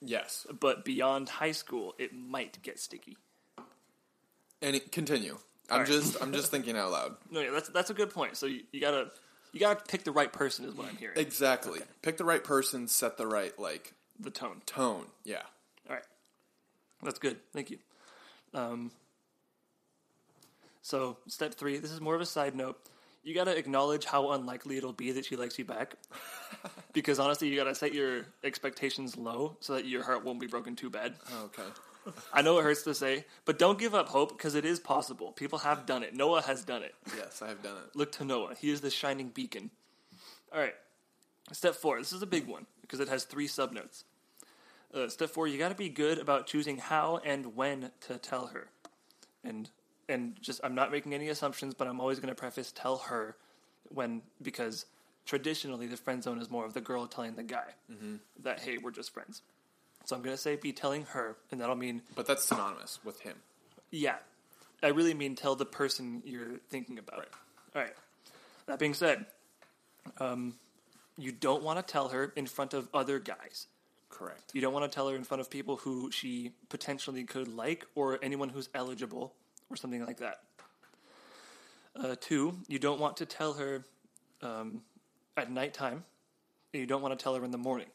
Yes, but beyond high school it might get sticky. and it, continue. I'm right. just I'm just thinking out loud. No, yeah, that's that's a good point. So you, you gotta you gotta pick the right person is what I'm hearing. Exactly. Pick the right person, set the right like the tone. tone. Yeah. All right, that's good. Thank you. Um, so step three. This is more of a side note. You gotta acknowledge how unlikely it'll be that she likes you back, because honestly, you gotta set your expectations low so that your heart won't be broken too bad. Okay. I know it hurts to say, but don't give up hope because it is possible. People have done it. Noah has done it. Yes, I have done it. Look to Noah. He is the shining beacon. All right. Step four. This is a big one because it has three subnotes. Uh, step four. You got to be good about choosing how and when to tell her, and and just I'm not making any assumptions, but I'm always going to preface tell her when because traditionally the friend zone is more of the girl telling the guy that hey we're just friends. So I'm going to say be telling her, and that'll mean But that's synonymous with him. yeah. I really mean tell the person you're thinking about. All right. That being said, um, you don't want to tell her in front of other guys. Correct. You don't want to tell her in front of people who she potentially could like or anyone who's eligible or something like that. Uh, two, you don't want to tell her um, at nighttime. And you don't want to tell her in the morning.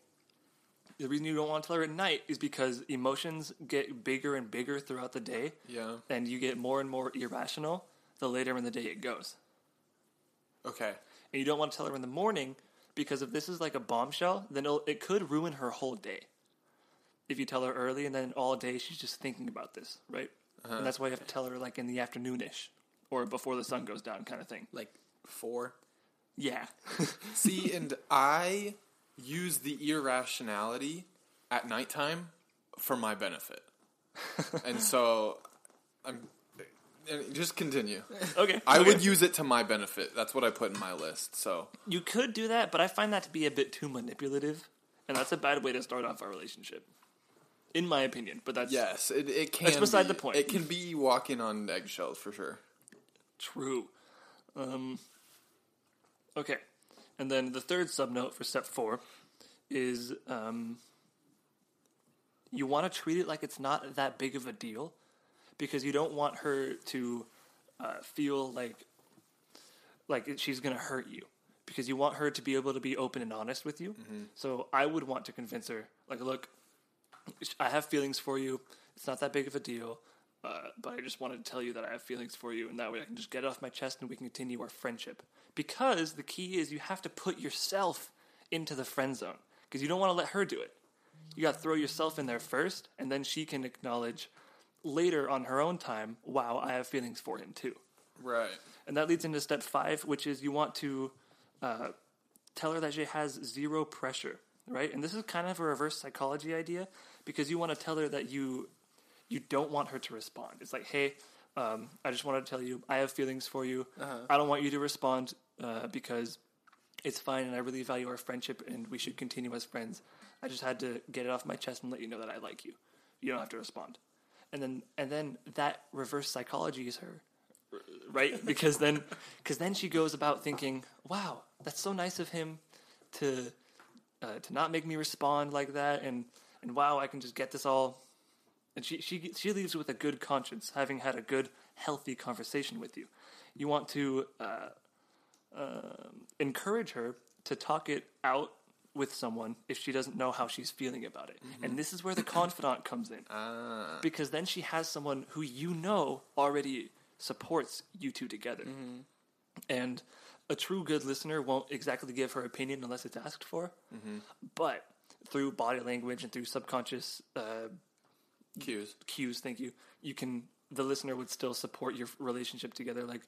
The reason you don't want to tell her at night is because emotions get bigger and bigger throughout the day Yeah. and you get more and more irrational the later in the day it goes. Okay. And you don't want to tell her in the morning because if this is like a bombshell, then it'll, it could ruin her whole day. If you tell her early and then all day she's just thinking about this, right? Uh-huh. And that's why you have to tell her like in the afternoonish or before the sun goes down, kind of thing. like four. Yeah, See, and I use the irrationality at nighttime for my benefit. and so I'm just continue. okay. I okay. would use it to my benefit. That's what I put in my list. So You could do that, but I find that to be a bit too manipulative, and that's a bad way to start off our relationship, in my opinion. But that's yes, it, it can. That's beside be- the point. It can be walking on eggshells for sure. True. Um, okay. And then the third subnote for step four is um, you want to treat it like it's not that big of a deal because you don't want her to uh, feel like like she's going to hurt you because you want her to be able to be open and honest with you. So I would want to convince her Like, look, I have feelings for you. It's not that big of a deal. Uh, but I just wanted to tell you that I have feelings for you, and that way I can just get it off my chest and we can continue our friendship. Because the key is you have to put yourself into the friend zone because you don't want to let her do it. You got to throw yourself in there first, and then she can acknowledge later on her own time, wow, I have feelings for him too. Right. And that leads into step five, which is you want to uh, tell her that she has zero pressure, right? And this is kind of a reverse psychology idea because you want to tell her that you you don't want her to respond. It's like, hey, um, I just wanted to tell you I have feelings for you. I don't want you to respond uh, because it's fine and I really value our friendship and we should continue as friends. I just had to get it off my chest and let you know that I like you. You don't have to respond. And then and then that reverse psychology is her right? Because then, because then she goes about thinking, "Wow, that's so nice of him to uh, to not make me respond like that," and and wow, I can just get this all. And she she she leaves with a good conscience, having had a good, healthy conversation with you. You want to uh, um encourage her to talk it out with someone if she doesn't know how she's feeling about it. And this is where the confidant comes in Ah. because then she has someone who you know already supports you two together. And a true good listener won't exactly give her opinion unless it's asked for, but through body language and through subconscious uh, Cues. cues, thank you, you can the listener would still support your relationship together. Like,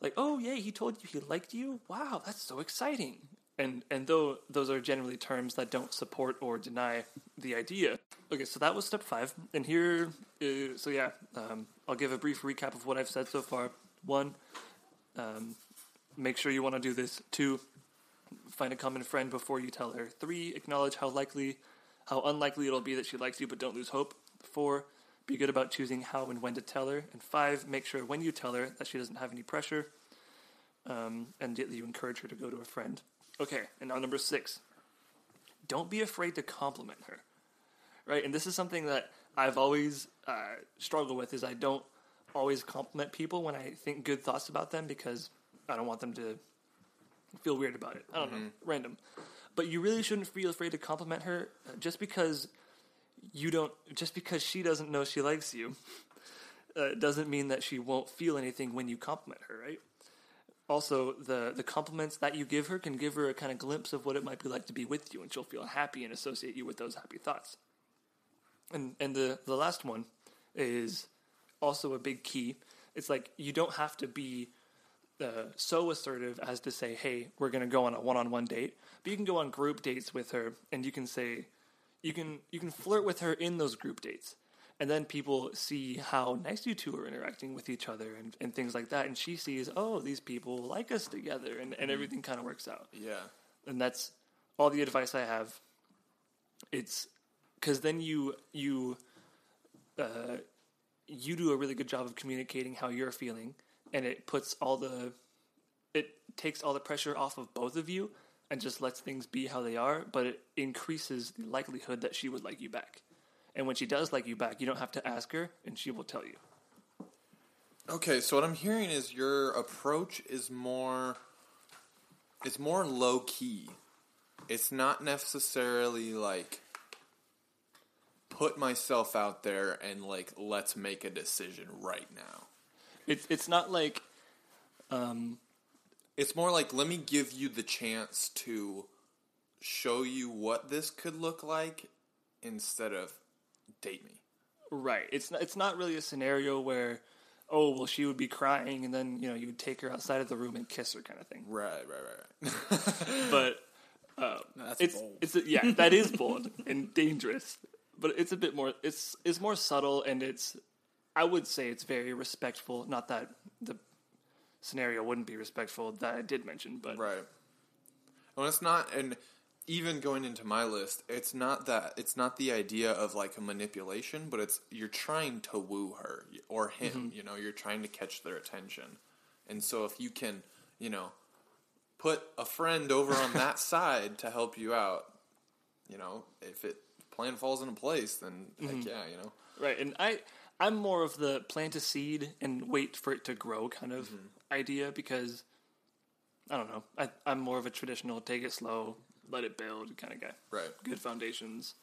like oh yeah, he told you he liked you. Wow, that's so exciting. And and though those are generally terms that don't support or deny the idea. Okay, so that was step five, and here, uh, so yeah, um, I'll give a brief recap of what I've said so far. One, um, make sure you want to do this. Two, find a common friend before you tell her. Three, acknowledge how likely, how unlikely it'll be that she likes you, but don't lose hope. Four, be good about choosing how and when to tell her. And five, make sure when you tell her that she doesn't have any pressure, um, and that you encourage her to go to a friend. Okay, and now number six, don't be afraid to compliment her. Right, and this is something that I've always uh, struggled with. Is I don't always compliment people when I think good thoughts about them because I don't want them to feel weird about it. I don't know, random. But you really shouldn't feel afraid to compliment her uh, just because you don't, just because she doesn't know she likes you. Uh, doesn't mean that she won't feel anything when you compliment her, right? Also, the the compliments that you give her can give her a kind of glimpse of what it might be like to be with you, and she'll feel happy and associate you with those happy thoughts. And and the the last one is also a big key. It's like you don't have to be uh, so assertive as to say, "Hey, we're going to go on a one-on-one date," but you can go on group dates with her, and you can say, you can you can flirt with her in those group dates, and then people see how nice you two are interacting with each other and, and things like that, and she sees, oh, these people like us together, and, and everything kind of works out. Yeah. and that's all the advice I have. It's because then you you uh, you do a really good job of communicating how you're feeling, and it puts all the it takes all the pressure off of both of you and just lets things be how they are. But it increases the likelihood that she would like you back. And when she does like you back, you don't have to ask her, and she will tell you. Okay, so what I'm hearing is your approach is more it's more low key. It's not necessarily like put myself out there and like let's make a decision right now. It's it's not like um, It's more like let me give you the chance to show you what this could look like instead of date me. Right. It's not, it's not really a scenario where, oh well, she would be crying, and then you know you would take her outside of the room and kiss her, kind of thing. Right, right, right, right. But uh, That's it's bold. it's a, yeah, that is bold and dangerous. But it's a bit more. It's it's more subtle, and it's I would say it's very respectful. Not that the scenario wouldn't be respectful that I did mention, but Right. Well, it's not, and even going into my list, it's not that. It's not the idea of like a manipulation, but it's you're trying to woo her or him. Mm-hmm. You know, you're trying to catch their attention, and so if you can, you know, put a friend over on that side to help you out, you know, if it plan falls into place, then heck mm-hmm. yeah, you know. Right, and I I'm more of the plant a seed and wait for it to grow kind of idea because I don't know. I I'm more of a traditional take it slow, let it build kind of guy. Right. Good foundations.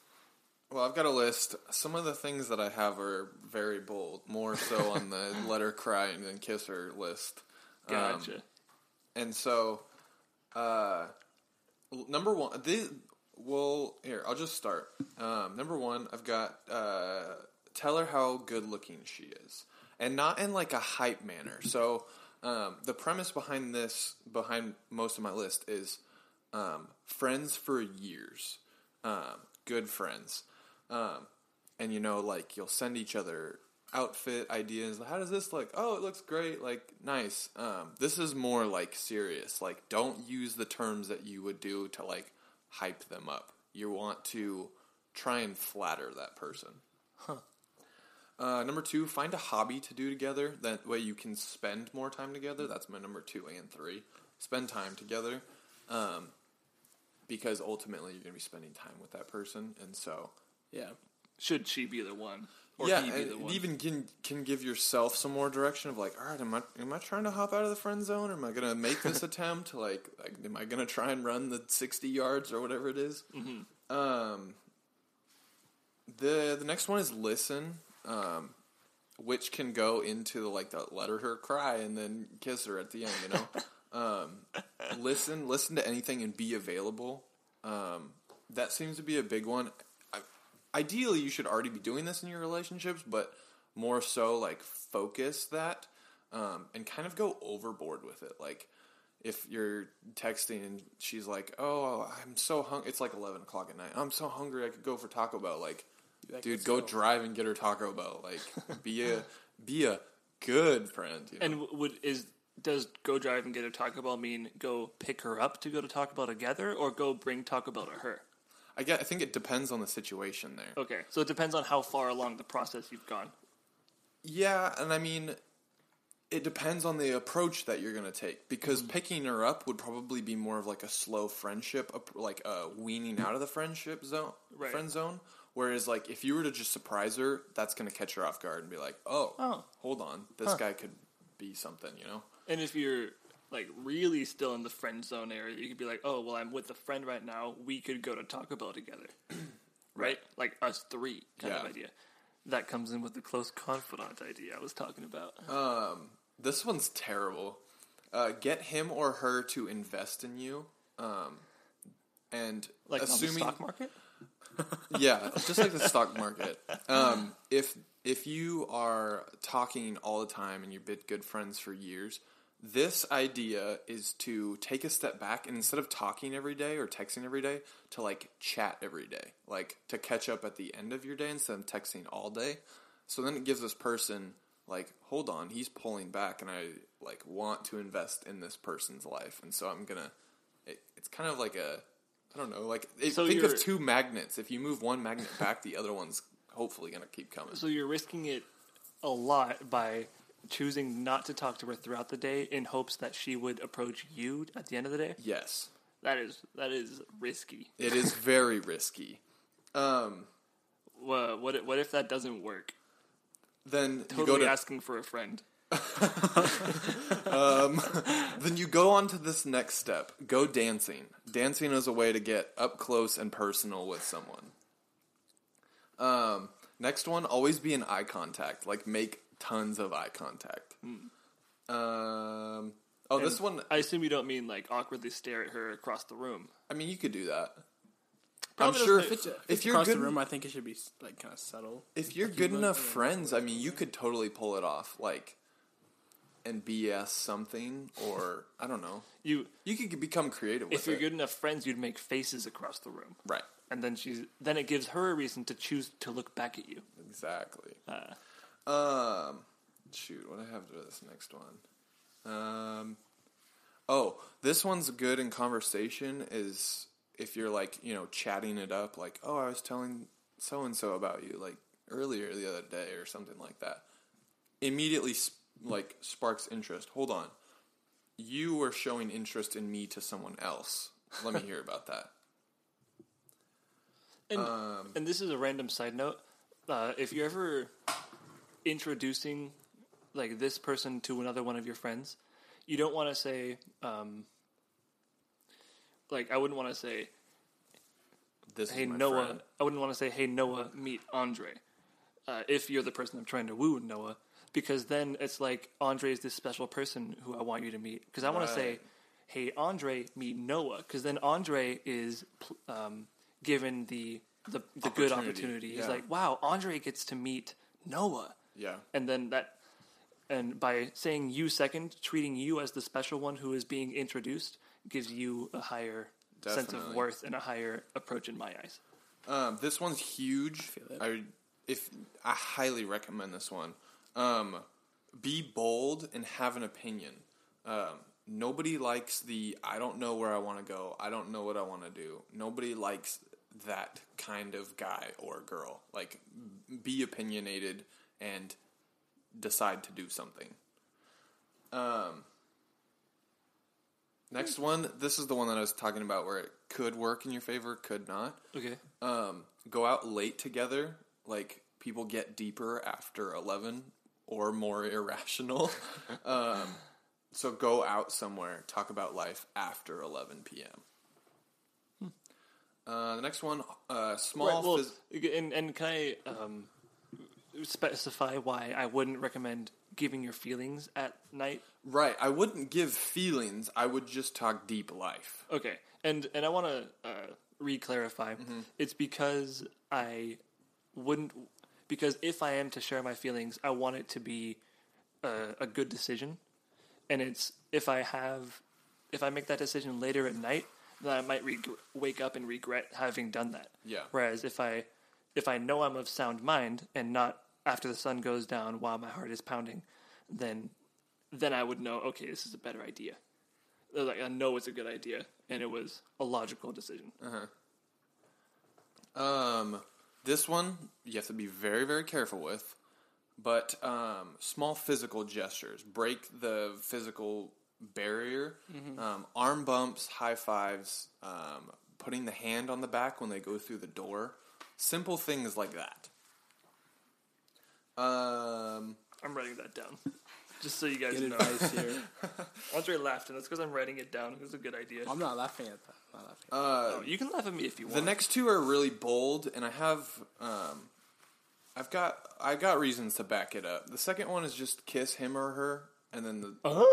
Well, I've got a list. Some of the things that I have are very bold, more so on the let her cry and then kiss her list. Um, Gotcha. and so, uh, number one, this, well, here, I'll just start. Um, number one, I've got, uh, tell her how good looking she is. And not in like a hype manner. So, um, the premise behind this, behind most of my list is, um, friends for years. Um, good friends. Um, and you know, like you'll send each other outfit ideas. How does this look? Oh, it looks great. Like nice. Um, this is more like serious. Like don't use the terms that you would do to like hype them up. You want to try and flatter that person. Uh, number two, find a hobby to do together. That way you can spend more time together. That's my number two and three. Spend time together. Um, because ultimately you're going to be spending time with that person. And so, Yeah. Should she be the one? Or yeah, he be and the it one? even can can give yourself some more direction of like, all right, am I am I trying to hop out of the friend zone, or am I going to make this attempt? Like, like, am I going to try and run the sixty yards or whatever it is? Mm-hmm. Um, the the next one is listen, um, which can go into like the let her cry and then kiss her at the end. You know, um, listen, listen to anything and be available. Um, that seems to be a big one. I, ideally, you should already be doing this in your relationships, but more so like focus that um, and kind of go overboard with it. Like if you're texting and she's like, "Oh, I'm so hungry," it's like eleven o'clock at night. I'm so hungry. I could go for Taco Bell. Like, Like, dude, go go. drive and get her Taco Bell. Like, be a be a good friend. You know? And would is does go drive and get a Taco Bell mean go pick her up to go to Taco Bell together, or go bring Taco Bell to her? I get. I think it depends on the situation there. Okay, so it depends on how far along the process you've gone. Yeah, and I mean, it depends on the approach that you're going to take because Mm-hmm. picking her up would probably be more of like a slow friendship, like a weaning out of the friendship zone, Right. friend zone. Whereas, like, if you were to just surprise her, that's going to catch her off guard and be like, "Oh, Oh. hold on, this guy could be something," you know? And if you're like really still in the friend zone area, you could be like, "Oh, well, I'm with a friend right now. We could go to Taco Bell together." right? Like us three kind of Yeah. idea. That comes in with the close confidant idea I was talking about. Um, this one's terrible. Uh, get him or her to invest in you, um, and like assuming on the stock market? Yeah, just like the stock market. Um, if if you are talking all the time and you've been good friends for years, this idea is to take a step back and instead of talking every day or texting every day, to like chat every day, like to catch up at the end of your day instead of texting all day. So then it gives this person like, hold on, he's pulling back, and I like want to invest in this person's life, and so I'm gonna. It, it's kind of like a I don't know, like it, So think of two magnets. If you move one magnet back, the other one's hopefully going to keep coming. So you're risking it a lot by choosing not to talk to her throughout the day in hopes that she would approach you at the end of the day. yes, That is that is risky. it is very risky. Um, Wha- What if, what if that doesn't work? then you Totally go to asking for a friend. then you go on to this next step. Go dancing. Dancing is a way to get up close and personal with someone. Um, next one, always be in eye contact. Like make tons of eye contact. Um, oh, this Hmm. One. I assume you don't mean like awkwardly stare at her across the room. I mean, you could do that. Probably I'm sure doesn't- if, If, if you're across good, the room, I think it should be like kind of subtle. if you're Like, good you enough friends, I mean, you could totally pull it off. Like, and BS something, or I don't know. You, You could become creative with if you're it. good enough friends, you'd make faces across the room, right? and then she's then it gives her a reason to choose to look back at you. Exactly. Uh, Um, shoot, what do I have for this next one? Um, oh, this one's good in conversation. Is if you're like you know chatting it up, like oh, I was telling so and so about you like earlier the other day or something like that. Immediately, sp- like sparks interest. Hold on, you are showing interest in me to someone else. Let me hear about that. And Um, and this is a random side note. Uh, if you're ever introducing like this person to another one of your friends, you don't want to say um, like I wouldn't want to say this hey Noah. friend. I wouldn't want to say, hey Noah, meet Andre. Uh, if you're the person I'm trying to woo, Noah, because then it's like Andre is this special person who I want you to meet. Because I want to say, Right. hey Andre, meet Noah. Because then Andre is pl- um, given the the, the good Opportunity, opportunity. He's yeah. like, wow, Andre gets to meet Noah, Yeah. and then that. And by saying you second, treating you as the special one who is being introduced gives you a higher sense of Definitely. worth and a higher approach in my eyes. Um, this one's huge. feel it. I if I highly recommend this one. Um, be bold and have an opinion. Um, nobody likes the I don't know where I want to go. I don't know what I want to do. Nobody likes that kind of guy or girl. Like be opinionated and decide to do something. Um, next one. This is the one that I was talking about where it could work in your favor, could not Okay. um, go out late together. Like people get deeper after eleven or more irrational. um, so go out somewhere, talk about life after eleven p.m. Uh, the next one, uh, small. Right, well, phys- and, and can I um, specify why I wouldn't recommend giving your feelings at night? right. I wouldn't give feelings. I would just talk deep life. Okay, and and I want to uh, re-clarify. It's because I wouldn't because if I am to share my feelings, I want it to be a, a good decision, and it's if I have if I make that decision later at night, then I might reg- wake up and regret having done that. Yeah. Whereas if I if I know I'm of sound mind and not after the sun goes down while my heart is pounding, then then I would know okay, this is a better idea. Like I know it's a good idea, and it was a logical decision. Um, this one you have to be very, very careful with. But um, small physical gestures break the physical barrier. Um, arm bumps, high fives, um, putting the hand on the back when they go through the door. Simple things like that. Um, I'm writing that down, just so you guys Good know. advice here. Andre laughed, and that's because I'm writing it down. It was a good idea. I'm not laughing at that. I'm not laughing. uh, Oh, you can laugh at me if you want. The next two are really bold, and I have, um, I've got, I've got reasons to back it up. The second one is just kiss him or her, and then the Huh?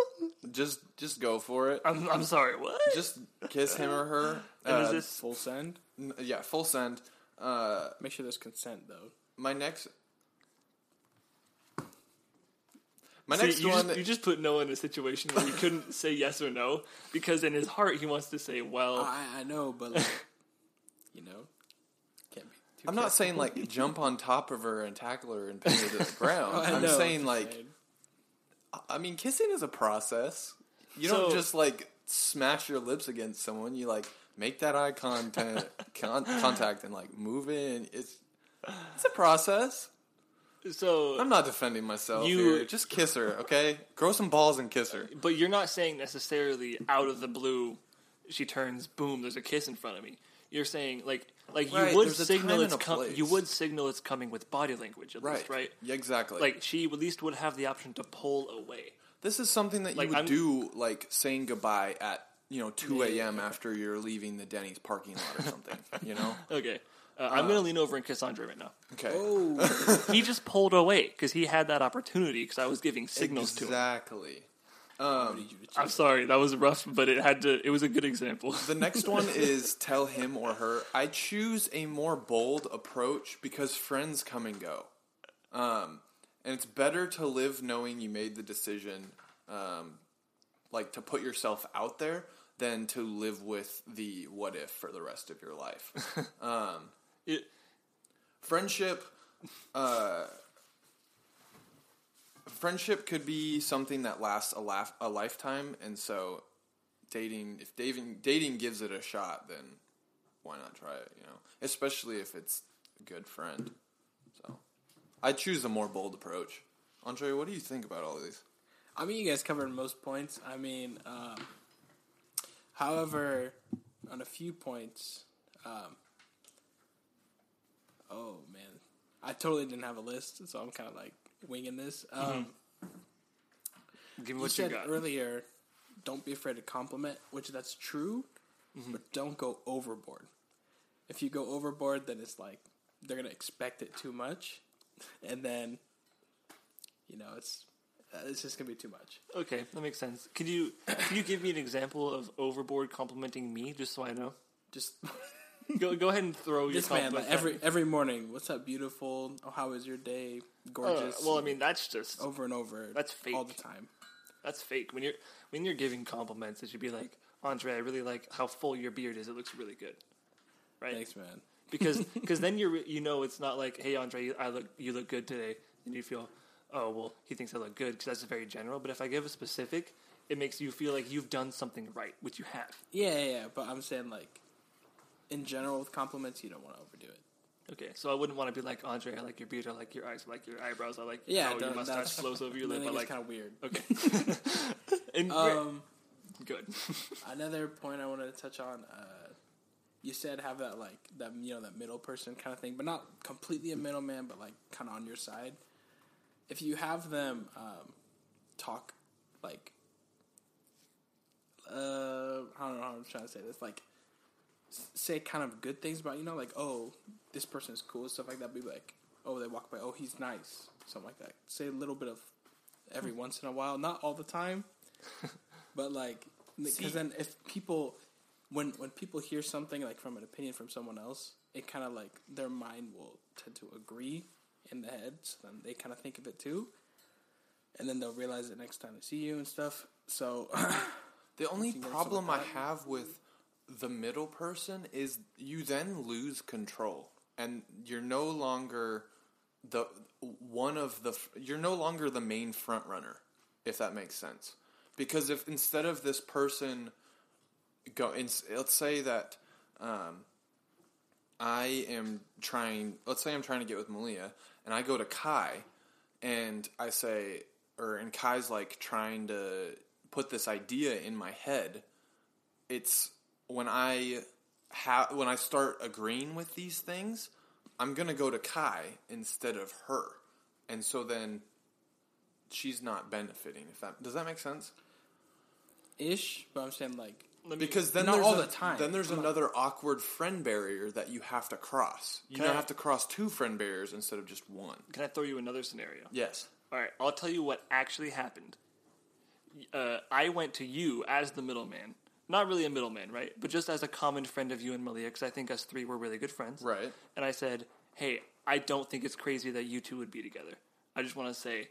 just just go for it. I'm, I'm sorry. What? Just kiss him or her. And is Uh, this Full send. n- yeah, full send. Uh, Make sure there's consent though. my next, my See, next you, one. just, you just put Noah in a situation where he couldn't say yes or no because in his heart he wants to say well. I, I know, but like, you know, can't be. Too I'm not saying like jump on top of her and tackle her and pin her to the ground. I I'm saying like, saying. I mean, kissing is a process. You So- don't just like smash your lips against someone. You like make that eye contact, con- contact, and like move in. It's it's a process. So, I'm not defending myself You- here. Just kiss her, okay? Grow some balls and kiss her. but you're not saying necessarily out of the blue, she turns boom. There's a kiss in front of me. You're saying like like Right, you would signal it's com- you would signal it's coming with body language at Right. least, right? Yeah, exactly. Like she at least would have the option to pull away. this is something that you like, would I'm- do, like saying goodbye at you know 2 a.m. after you're leaving the Denny's parking lot or something. you know? Okay. Uh, I'm gonna lean over and kiss Andre right now. Okay. Oh, He just pulled away because he had that opportunity because I was giving signals to him. exactly. I need you to I'm sorry, that was rough, but it had to. It was a good example. The next one is tell him or her. I choose a more bold approach because friends come and go. Um, and it's better to live knowing you made the decision, um, like to put yourself out there, than to live with the what if for the rest of your life. It, friendship uh friendship could be something that lasts a laugh a lifetime and so dating if dating dating gives it a shot then why not try it you know? Especially if it's a good friend so. I choose a more bold approach. Andre what do you think about all of these? I mean, you guys covered most points. I mean, um, however, on a few points, um, oh man, I totally didn't have a list, so I'm kind of like winging this. Um, give me You what you said got. earlier, don't be afraid to compliment, which that's true, Mm-hmm. but don't go overboard. if you go overboard, then it's like they're gonna expect it too much, and then you know it's uh, it's just gonna be too much. Okay, that makes sense. Can you can you give me an example of overboard complimenting me, just so I know? Just Go go ahead and throw your this man like every every morning. What's up, beautiful? Oh, how was your day? Uh, Gorgeous. well, I mean that's just over and over. That's fake all the time. that's fake. When you're when you're giving compliments, it should be like Andre. I really like how full your beard is. It looks really good, right? Thanks, man. because because then you're you know it's not like hey Andre I look you look good today and you feel oh well he thinks I look good because that's very general but if I give a specific it makes you feel like you've done something right which you have Yeah, yeah, yeah. But I'm saying like in general with compliments, you don't want to overdo it. okay so I wouldn't want to be like Andre I like your beard I like your eyes I like your eyebrows I like Yeah, how your mustache flows over your lip I like kind of weird. okay and Um, good another point I wanted to touch on. Uh, you said have that like that you know that middle person kind of thing, but not completely a middleman, but like kind of on your side. If you have them um, talk like, uh, I don't know how I'm trying to say this, like say kind of good things about you know like oh this person is cool stuff like that. Be like oh they walk by oh he's nice something like that. Say a little bit of every hmm. once in a while, not all the time, but like because then if people when when people hear something like from an opinion from someone else, it kind of like their mind will tend to agree in the head, so then they kind of think of it too, and then they'll realize it next time they see you and stuff. So The only problem I have with the middle person is you then lose control, and you're no longer the one of the you're no longer the main front runner, if that makes sense. Because if instead of this person go, in, let's say that um, I am trying. Let's say I'm trying to get with Malia, and I go to Kai, and I say, or and Kai's like trying to put this idea in my head. It's when I have when I start agreeing with these things, I'm gonna go to Kai instead of her, and so then she's not benefiting. If that does that make sense? ish, but I'm saying like me- Because then Not there's all a- the time. Then there's Come on. another awkward friend barrier that you have to cross. You Can now I- have to cross two friend barriers instead of just one. can I throw you another scenario Yes. All right, I'll tell you what actually happened. Uh, I went to you as the middleman. Not really a middleman, right? But just as a common friend of you and Malia, because I think us three were really good friends. Right. And I said, hey, I don't think it's crazy that you two would be together. I just want to say,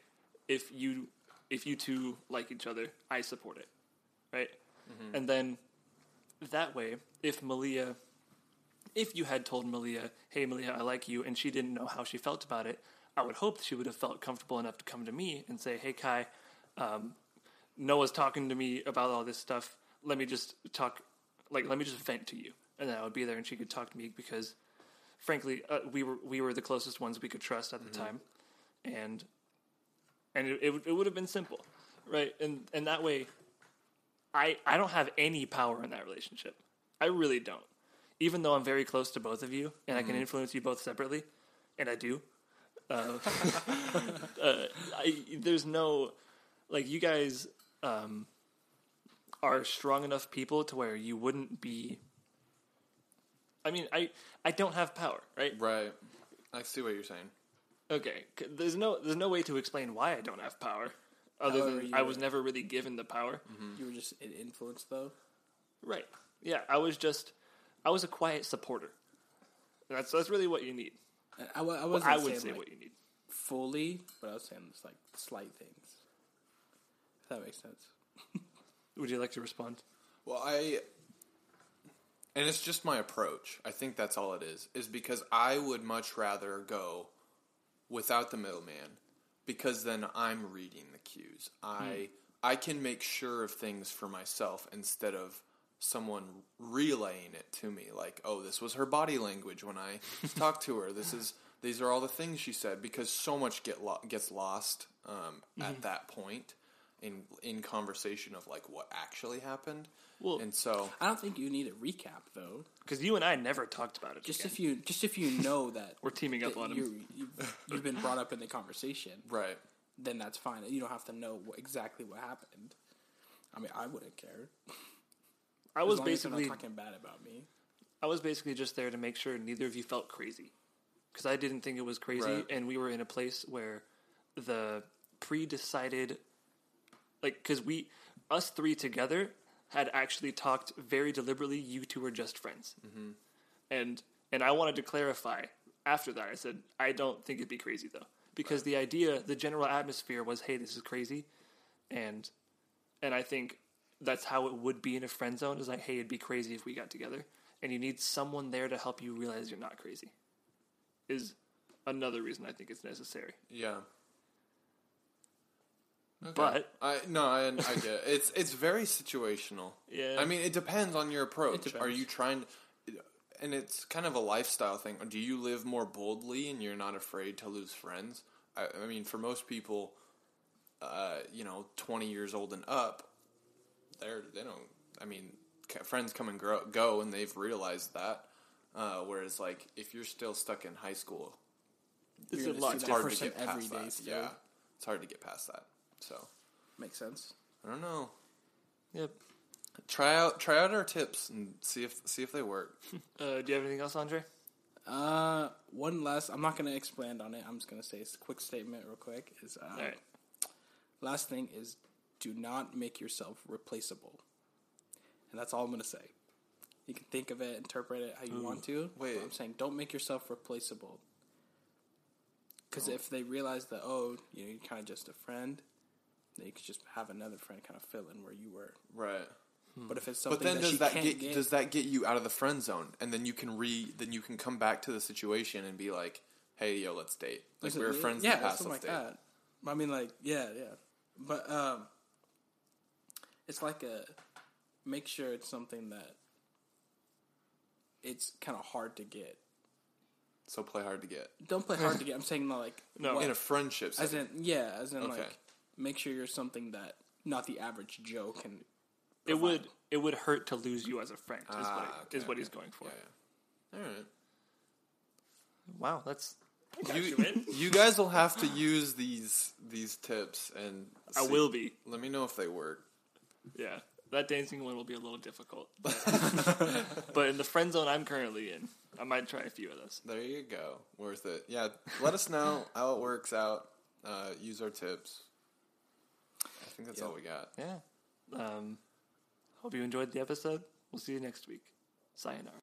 if you if you two like each other, I support it, right? And then that way, if Malia, if you had told Malia, hey Malia, I like you, and she didn't know how she felt about it, I would hope she would have felt comfortable enough to come to me and say, hey Kai, um, Noah's talking to me about all this stuff. Let me just talk, like, let me just vent to you, and then I would be there, and she could talk to me because, frankly, uh, we were we were the closest ones we could trust at the time, and and it it, would- it would have been simple, right? And and that way, I I don't have any power in that relationship. I really don't. Even though I'm very close to both of you, and I can influence you both separately, and I do. Uh, uh, I, there's no like you guys um, are strong enough people to where you wouldn't be. I mean, I I don't have power, right? Right. I see what you're saying. Okay, there's no there's no way to explain why I don't have power, other However, than you I were- was never really given the power. Mm-hmm. you were just an influence though. Right? Yeah, I was just I was a quiet supporter. That's that's really what you need. And I, wa- I wasn't I would saying say like, what you need. fully, but I was saying it's like slight things. If that makes sense. Would you like to respond? Well, I and it's just my approach. I think that's all it is. Is because I would much rather go without the middleman because then I'm reading the cues. I I can make sure of things for myself instead of someone relaying it to me like, "Oh, this was her body language when I talked to her. This is these are all the things she said because so much get lo- gets lost um, at that point in in conversation of like what actually happened. Well- and so I don't think you need a recap though. Because you and I never talked about it. Just again. if you just if you know that We're teaming up on him. you you've, you've been brought up in the conversation, right. then that's fine. You don't have to know what, exactly what happened. I mean, I wouldn't care. I As was long as not basically talking bad about me. I was basically just there to make sure neither of you felt crazy, because I didn't think it was crazy, Right. and we were in a place where the pre-decided, like, because we, us three together, had actually talked very deliberately. You two were just friends, mm-hmm. and and I wanted to clarify after that. I said I don't think it'd be crazy though, because the idea, the general atmosphere was, hey, this is crazy, and and I think that's how it would be in a friend zone. Is like, hey, it'd be crazy if we got together, and you need someone there to help you realize you're not crazy. Is another reason I think it's necessary. Yeah. Okay. But I no, I, I get it. it's it's very situational. Yeah. I mean, it depends on your approach. Are you trying? And it's kind of a lifestyle thing. Do you live more boldly and you're not afraid to lose friends? I, I mean, for most people, uh, you know, twenty years old and up, they're they don't. I mean, friends come and grow, go, and they've realized that. Uh, whereas, like, if you're still stuck in high school, it's a lot it's hard to get past that. still. Yeah, it's hard to get past that. So Makes sense. I don't know. Yep. Try out try out our tips and see if see if they work. Uh, do you have anything else, Andre? Uh, one last. I'm not gonna expand on it. I'm just gonna say it's a quick statement, real quick. Is uh, All right. last thing is do not make yourself replaceable, and that's all I'm gonna say. You can think of it, interpret it how you want to. but wait. I'm saying don't make yourself replaceable. Because Oh. if they realize that, oh, you know, you're kind of just a friend, then you could just have another friend kind of fill in where you were. Right. But if it's something But then that does she that can't get, get, does that get you out of the friend zone and then you can re then you can come back to the situation and be like, "Hey, yo, let's date." Like Is we it were friends yeah, in the past, something let's like date. that. I mean, like, yeah, yeah. But um, it's like a make sure it's something that it's kind of hard to get. So play hard to get. Don't play hard to get. I'm saying like No. what- In a friendship as in yeah, as in Okay. like make sure you're something that not the average Joe can. It would it would hurt to lose you as a friend. Is Ah, what, okay, is what okay. he's going for. yeah, yeah. All right. Wow, that's You, you guys will have to use these these tips and I will be. Let me know if they work. Yeah, that dancing one will be a little difficult. but in the friend zone I'm currently in, I might try a few of those. There you go. Worth it. Yeah. Let us know how it works out. Uh, use our tips. I think that's Yeah. all we got. Yeah. Um, hope you enjoyed the episode. We'll see you next week. Sayonara.